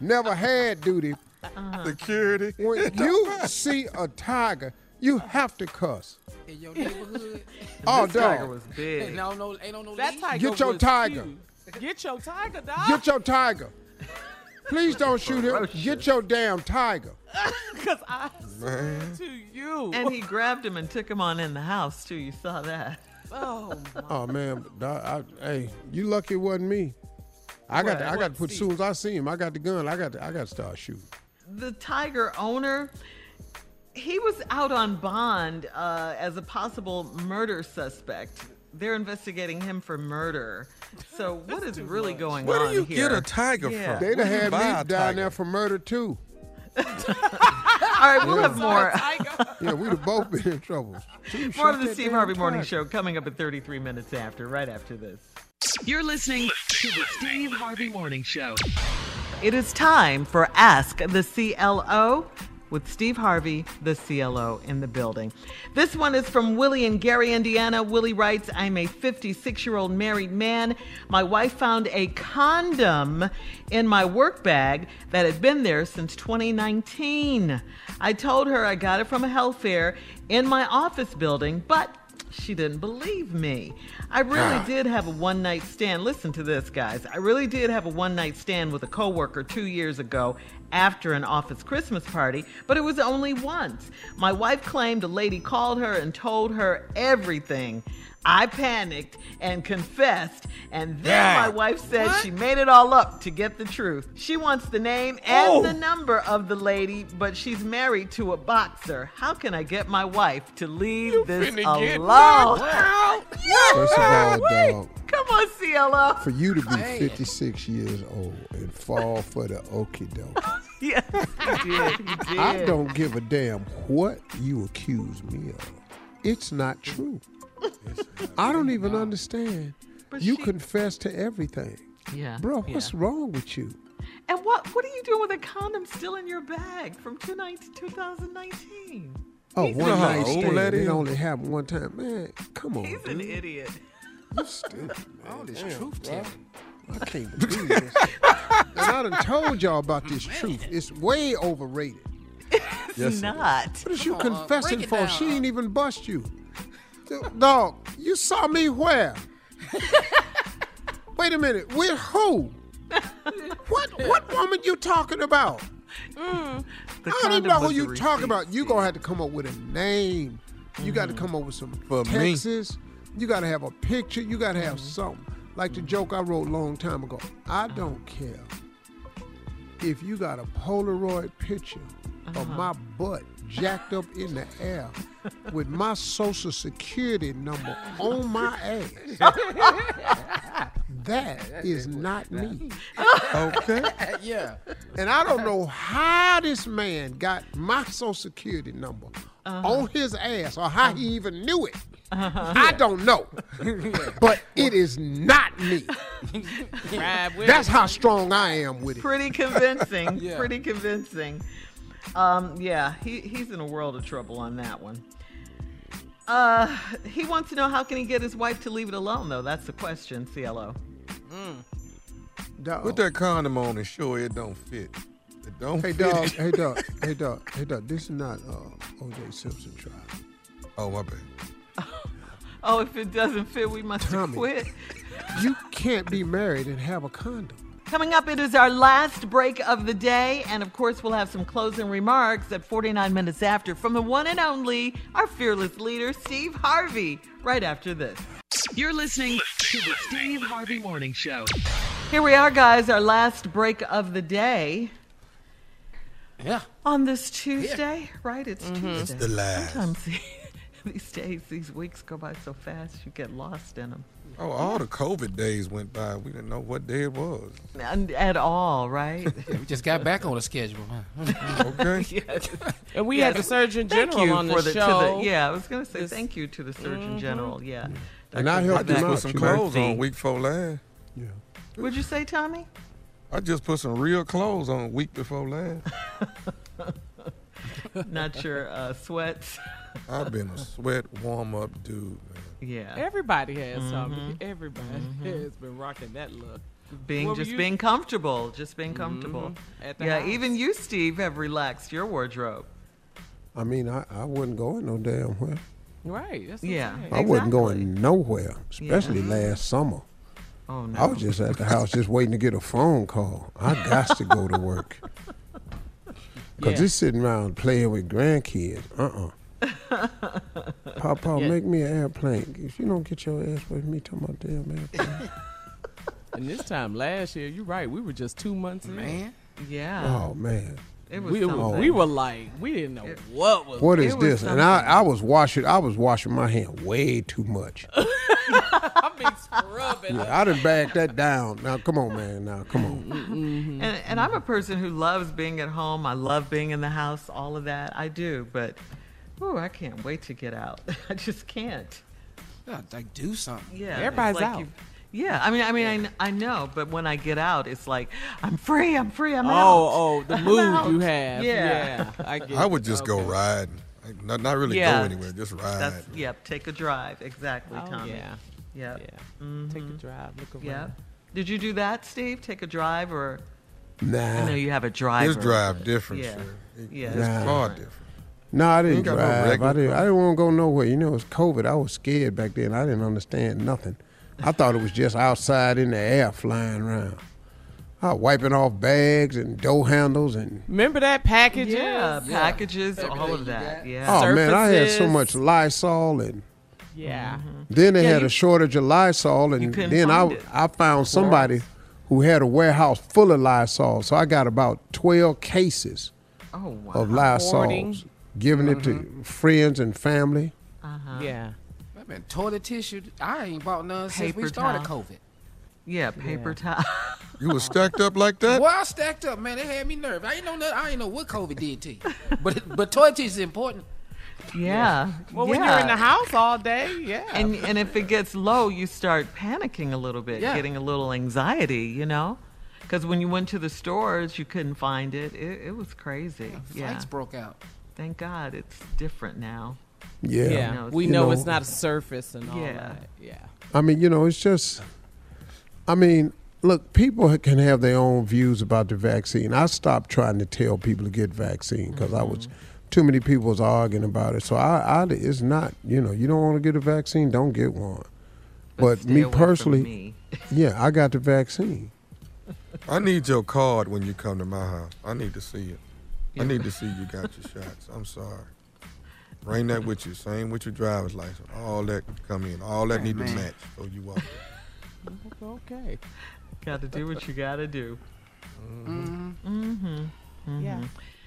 never had duty. Uh-huh. Security. When you see a tiger, you have to cuss. In your neighborhood. Oh, This tiger dog. was big. no, no, ain't no, no That leash. tiger. Get your tiger. huge. Get your tiger, dog. Get your tiger. Please don't shoot him. Get your damn tiger. Because I Man. to you. And he grabbed him and took him on in the house, too. You saw that. oh my. Oh man, dog, I, hey, you lucky it wasn't me. I got, to, I got to put. As soon as I see him, I got the gun. I got, to, I got to start shooting. the tiger owner he was out on bond uh, as a possible murder suspect they're investigating him for murder so what is really going Where on do you here? get a tiger Yeah. from? They'd have had me a down there for murder too. all right we'll have more Yeah, we'd have both been in trouble. Two more of the steve harvey morning tiger. show coming up at 33 minutes after right after this You're listening to the Steve Harvey Morning Show. it is time for ask the clo with Steve Harvey, the CLO, in the building. This one is from Willie in Gary, Indiana. Willie writes I'm a 56 year old married man. My wife found a condom in my work bag that had been there since 2019. I told her I got it from a health fair in my office building, but she didn't believe me. I really ah. did have a one night stand. Listen to this, guys. I really did have a one night stand with a coworker two years ago after an office Christmas party, but it was only once. My wife claimed a lady called her and told her everything. I panicked and confessed, and then Yeah. my wife said she made it all up to get the truth. She wants the name and Oh. the number of the lady, but she's married to a boxer. How can I get my wife to leave this alone? knocked. First of all, dog, Come on, CLO. for you to be 56 years old and fall for the okie doke, Yes, he did. He did. I don't give a damn what you accuse me of. It's not true. I don't even understand. But You she- confess to everything. Yeah. Bro, yeah. what's wrong with you? And what what are you doing with a condom still in your bag from 2019? Oh, He's one know how night old stand. that It is? only happened one time. Man, come on. He's an dude. idiot. You stupid, All this Damn, truth bro. telling. I can't believe this. and I done told y'all about this truth. It's way overrated. It's not. What is you on, uh, confessing break for? down. She ain't even bust you. Dog, you saw me where? Wait a minute, with who? What what woman you talking about? Mm. I don't even know who you talking about. You gonna have to come up with a name. You got to Mm-hmm. come up with some For me. You got to have a picture. You got to have Mm-hmm. something. Like the joke I wrote a long time ago. I don't care if you got a Polaroid picture Uh-huh. of my butt jacked up in the air with my social security number on my ass. That is not me. Okay. yeah. And I don't know how this man got my social security number Uh-huh. on his ass or how he even knew it. I don't know. but it is not me. That's how strong I am with it. Pretty convincing. Yeah. Pretty convincing. Um, yeah, he, he's in a world of trouble on that one. Uh, he wants to know how can he get his wife to leave it alone, though. That's the question, CLO. Put that condom on and show it don't fit. It don't Hey fit. dog, hey dog, hey dog, hey dog. This is not uh, OJ Simpson trial. Oh my bad. Oh, if it doesn't fit, we must Tommy. quit. You can't be married and have a condom. Coming up, it is our last break of the day. And of course, we'll have some closing remarks at 49 minutes after from the one and only, our fearless leader, Steve Harvey, right after this. You're listening to the Steve Harvey Morning Show. Here we are, guys, our last break of the day. Yeah. On this Tuesday, right? It's Mhm. Tuesday. It's the last. Sometimes these days, these weeks go by so fast, you get lost in them. Oh, all the COVID days went by. We didn't know what day it was. At all, right? We just got back on the schedule. Huh? okay. yes. And we Yes. had the Surgeon Thank General you on the for the, to show. the- yeah, I was going to say This- thank you to the Surgeon Mhm. General. Yeah. And I helped I just him put some clothes on week before last. Yeah. What'd you say, Tommy? I just put some real clothes on week before last. Not your uh, sweats. I've been a sweat warm up dude, man. Yeah. Everybody has, Tommy. Mhm. Everybody Mhm. has been rocking that look. Being What just you- being comfortable, just being comfortable. Mhm. Yeah, house. even you, Steve, have relaxed your wardrobe. I mean, I, I wasn't going no damn where. Right. That's Yeah. I'm saying. I wasn't going nowhere, especially last summer. Oh no. I was just at the house just waiting to get a phone call. I got to go to work. Because Yeah. just sitting around playing with grandkids, uh-uh. Papa, Yeah. make me an airplane. If you don't get your ass with me, talking about damn airplane. And this time last year, you're right. We were just two months in. Man. Yeah. oh, man. It was We, were, something. we were like, we didn't know what was. What is it was this? And I. I was washing I was washing my hand way too much. I be scrubbing. Yeah, I done bagged that down. Now come on, man. Now come on. Mm-hmm. And, and I'm a person who loves being at home. I love being in the house, all of that. I do. But, ooh, I can't wait to get out. I just can't. Yeah, like do something. Yeah. Everybody's like out. you- yeah. I mean, I mean, I, I know. But when I get out, it's like, I'm free. I'm free. I'm out. Oh, oh, the I'm mood out. you have. Yeah. Yeah. I, get I would just go Okay. riding. Like, not, not really Yeah. go anywhere, just ride. That's, yep. Take a drive. Exactly, Oh, Tommy. yeah. Yep. Yeah. Mhm. Take a drive. Look around. Yep. Did you do that, Steve? Take a drive or? Nah. I Nah. know you have a driver. His drive different, Yeah. sir. It- Yeah. His Nah. car different. No, I didn't ain't got no drive. I didn't. I didn't want to go nowhere. You know, it was COVID. I was scared back then. I didn't understand nothing. I thought it was just outside in the air flying around. I was wiping off bags and door handles and. Remember that packages? Yeah, packages, all of that. Yeah. Oh man, I had so much Lysol and. Yeah. Mm-hmm. Then they Yeah, had you- a shortage of Lysol, and then I it. I found somebody who had a warehouse full of Lysol, so I got about twelve cases Oh wow. of Lysol, Hoarding. Giving it to friends and family. Uh-huh. Yeah. I mean, toilet tissue. I ain't bought none since we started towel. COVID. Yeah, paper towel. You was stacked up like that? Well, I stacked up, man. It had me nervous. I ain't know nothing. I ain't know what COVID did to you. But but toilet tissue is important. yeah. Well, when you're in the house all day, yeah. and and if it gets low, you start panicking a little bit, Yeah. getting a little anxiety, you know, because when you went to the stores, you couldn't find it. It, it was crazy. Yeah. Fights broke out. Thank God it's different now. Yeah, yeah, You know, we know, know- it's not a surface and all Yeah. that. Yeah. I mean, you know, it's just. I mean, look, people can have their own views about the vaccine. I stopped trying to tell people to get vaccine because I was mm-hmm. too many people was arguing about it. So I, I, it's not, you know, you don't want to get a vaccine, don't get one. But, stay me personally, me. yeah, I got the vaccine. I need your card when you come to my house. I need to see it. I need to see you got your shots. I'm sorry. Bring that with you. Same with your driver's license. All that come in. All that Hey, need to match. So you walk. Okay. Got to do what you got to do. Mm-hmm. Mhm. Yeah.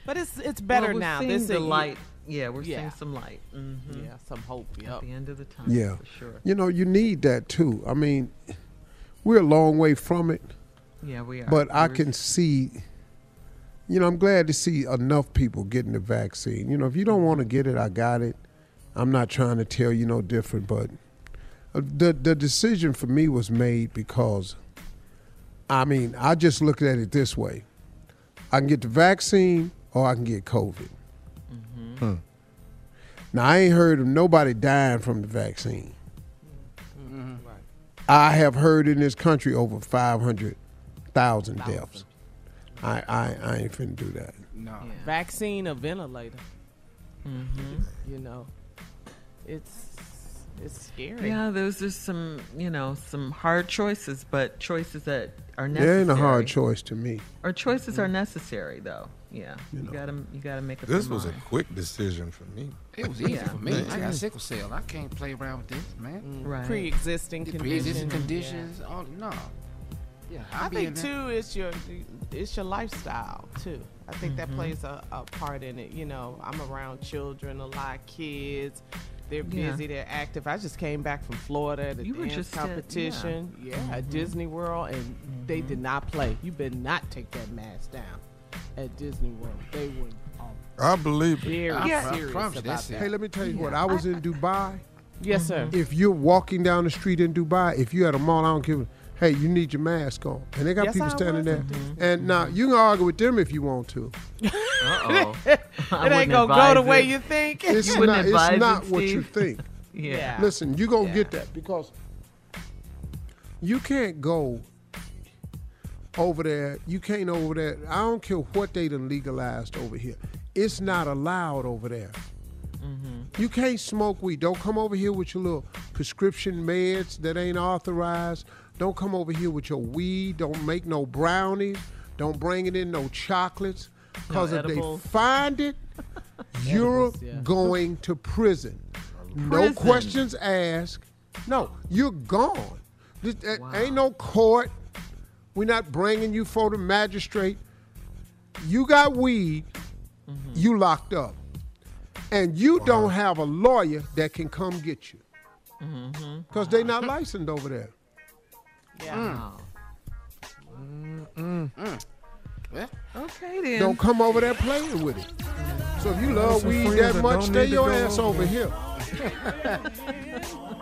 But it's it's better Well, now. This the is- light. Yeah, we're Yeah. seeing some light. Mhm. Yeah, some hope. At the end of the time. Yeah. for sure. You know, you need that too. I mean, we're a long way from it. Yeah, we are. But I We're- can see, you know, I'm glad to see enough people getting the vaccine. You know, if you don't want to get it, I got it. I'm not trying to tell you no different, but uh, the the decision for me was made because, I mean, I just looked at it this way: I can get the vaccine or I can get COVID. Hmm. Now I ain't heard of nobody dying from the vaccine. I have heard in this country over five hundred thousand deaths. I, I I ain't finna do that. No. Vaccine or ventilator. Mm-hmm. You know, it's it's scary. Yeah, those are some, you know, some hard choices, but choices that are It necessary. ain't a hard choice to me. Or choices are necessary, though. Yeah, you, gotta you gotta make up This your was a quick decision for me. It was easy Yeah. for me. Man. I got sickle cell. I can't play around with this, man. Right. pre-existing The conditions, Pre-existing yeah. conditions. Oh no. Yeah, I I'll be think too it's your it's your lifestyle too. I think that Mhm. plays a, a part in it. You know, I'm around children, a lot of kids. They're Yeah. busy, they're active. I just came back from Florida at a You were dance just at- yeah. competition. yeah, at Mhm. Disney World, and they Mm-hmm. did not play. You better not take that mask down at Disney World. They were um, I believe it. very Yeah. serious promise about that. Hey, let me tell you what. I was in Dubai. Yes, sir. If you're walking down the street in Dubai, if you're at a mall, I don't give. a Hey, you need your mask on, and they got Yes, people I standing was there. in And now you can argue with them if you want to. Uh-oh. it ain't gonna go the way you think. It's You wouldn't It's not it, what you think. Yeah. Listen, you gonna Yeah. get that because you can't go over there. You can't over there. I don't care what they done legalized over here. It's not allowed over there. Mm-hmm. You can't smoke weed. Don't come over here with your little prescription meds that ain't authorized. Don't come over here with your weed. Don't make no brownies. Don't bring it in no chocolates. Because if edibles. they find it, you're Edibles, yeah. going to prison. No questions asked. No, you're gone. This, uh, Ain't no court. We're not bringing you for the magistrate. You got weed, Mm-hmm. you locked up. And you don't have a lawyer that can come get you. Mm-hmm. Because they not licensed over there. Yeah. Mm. Mm. Mm. Well, Okay then. Don't come over there playing with it. So if you love weed that that much, stay your ass over over here.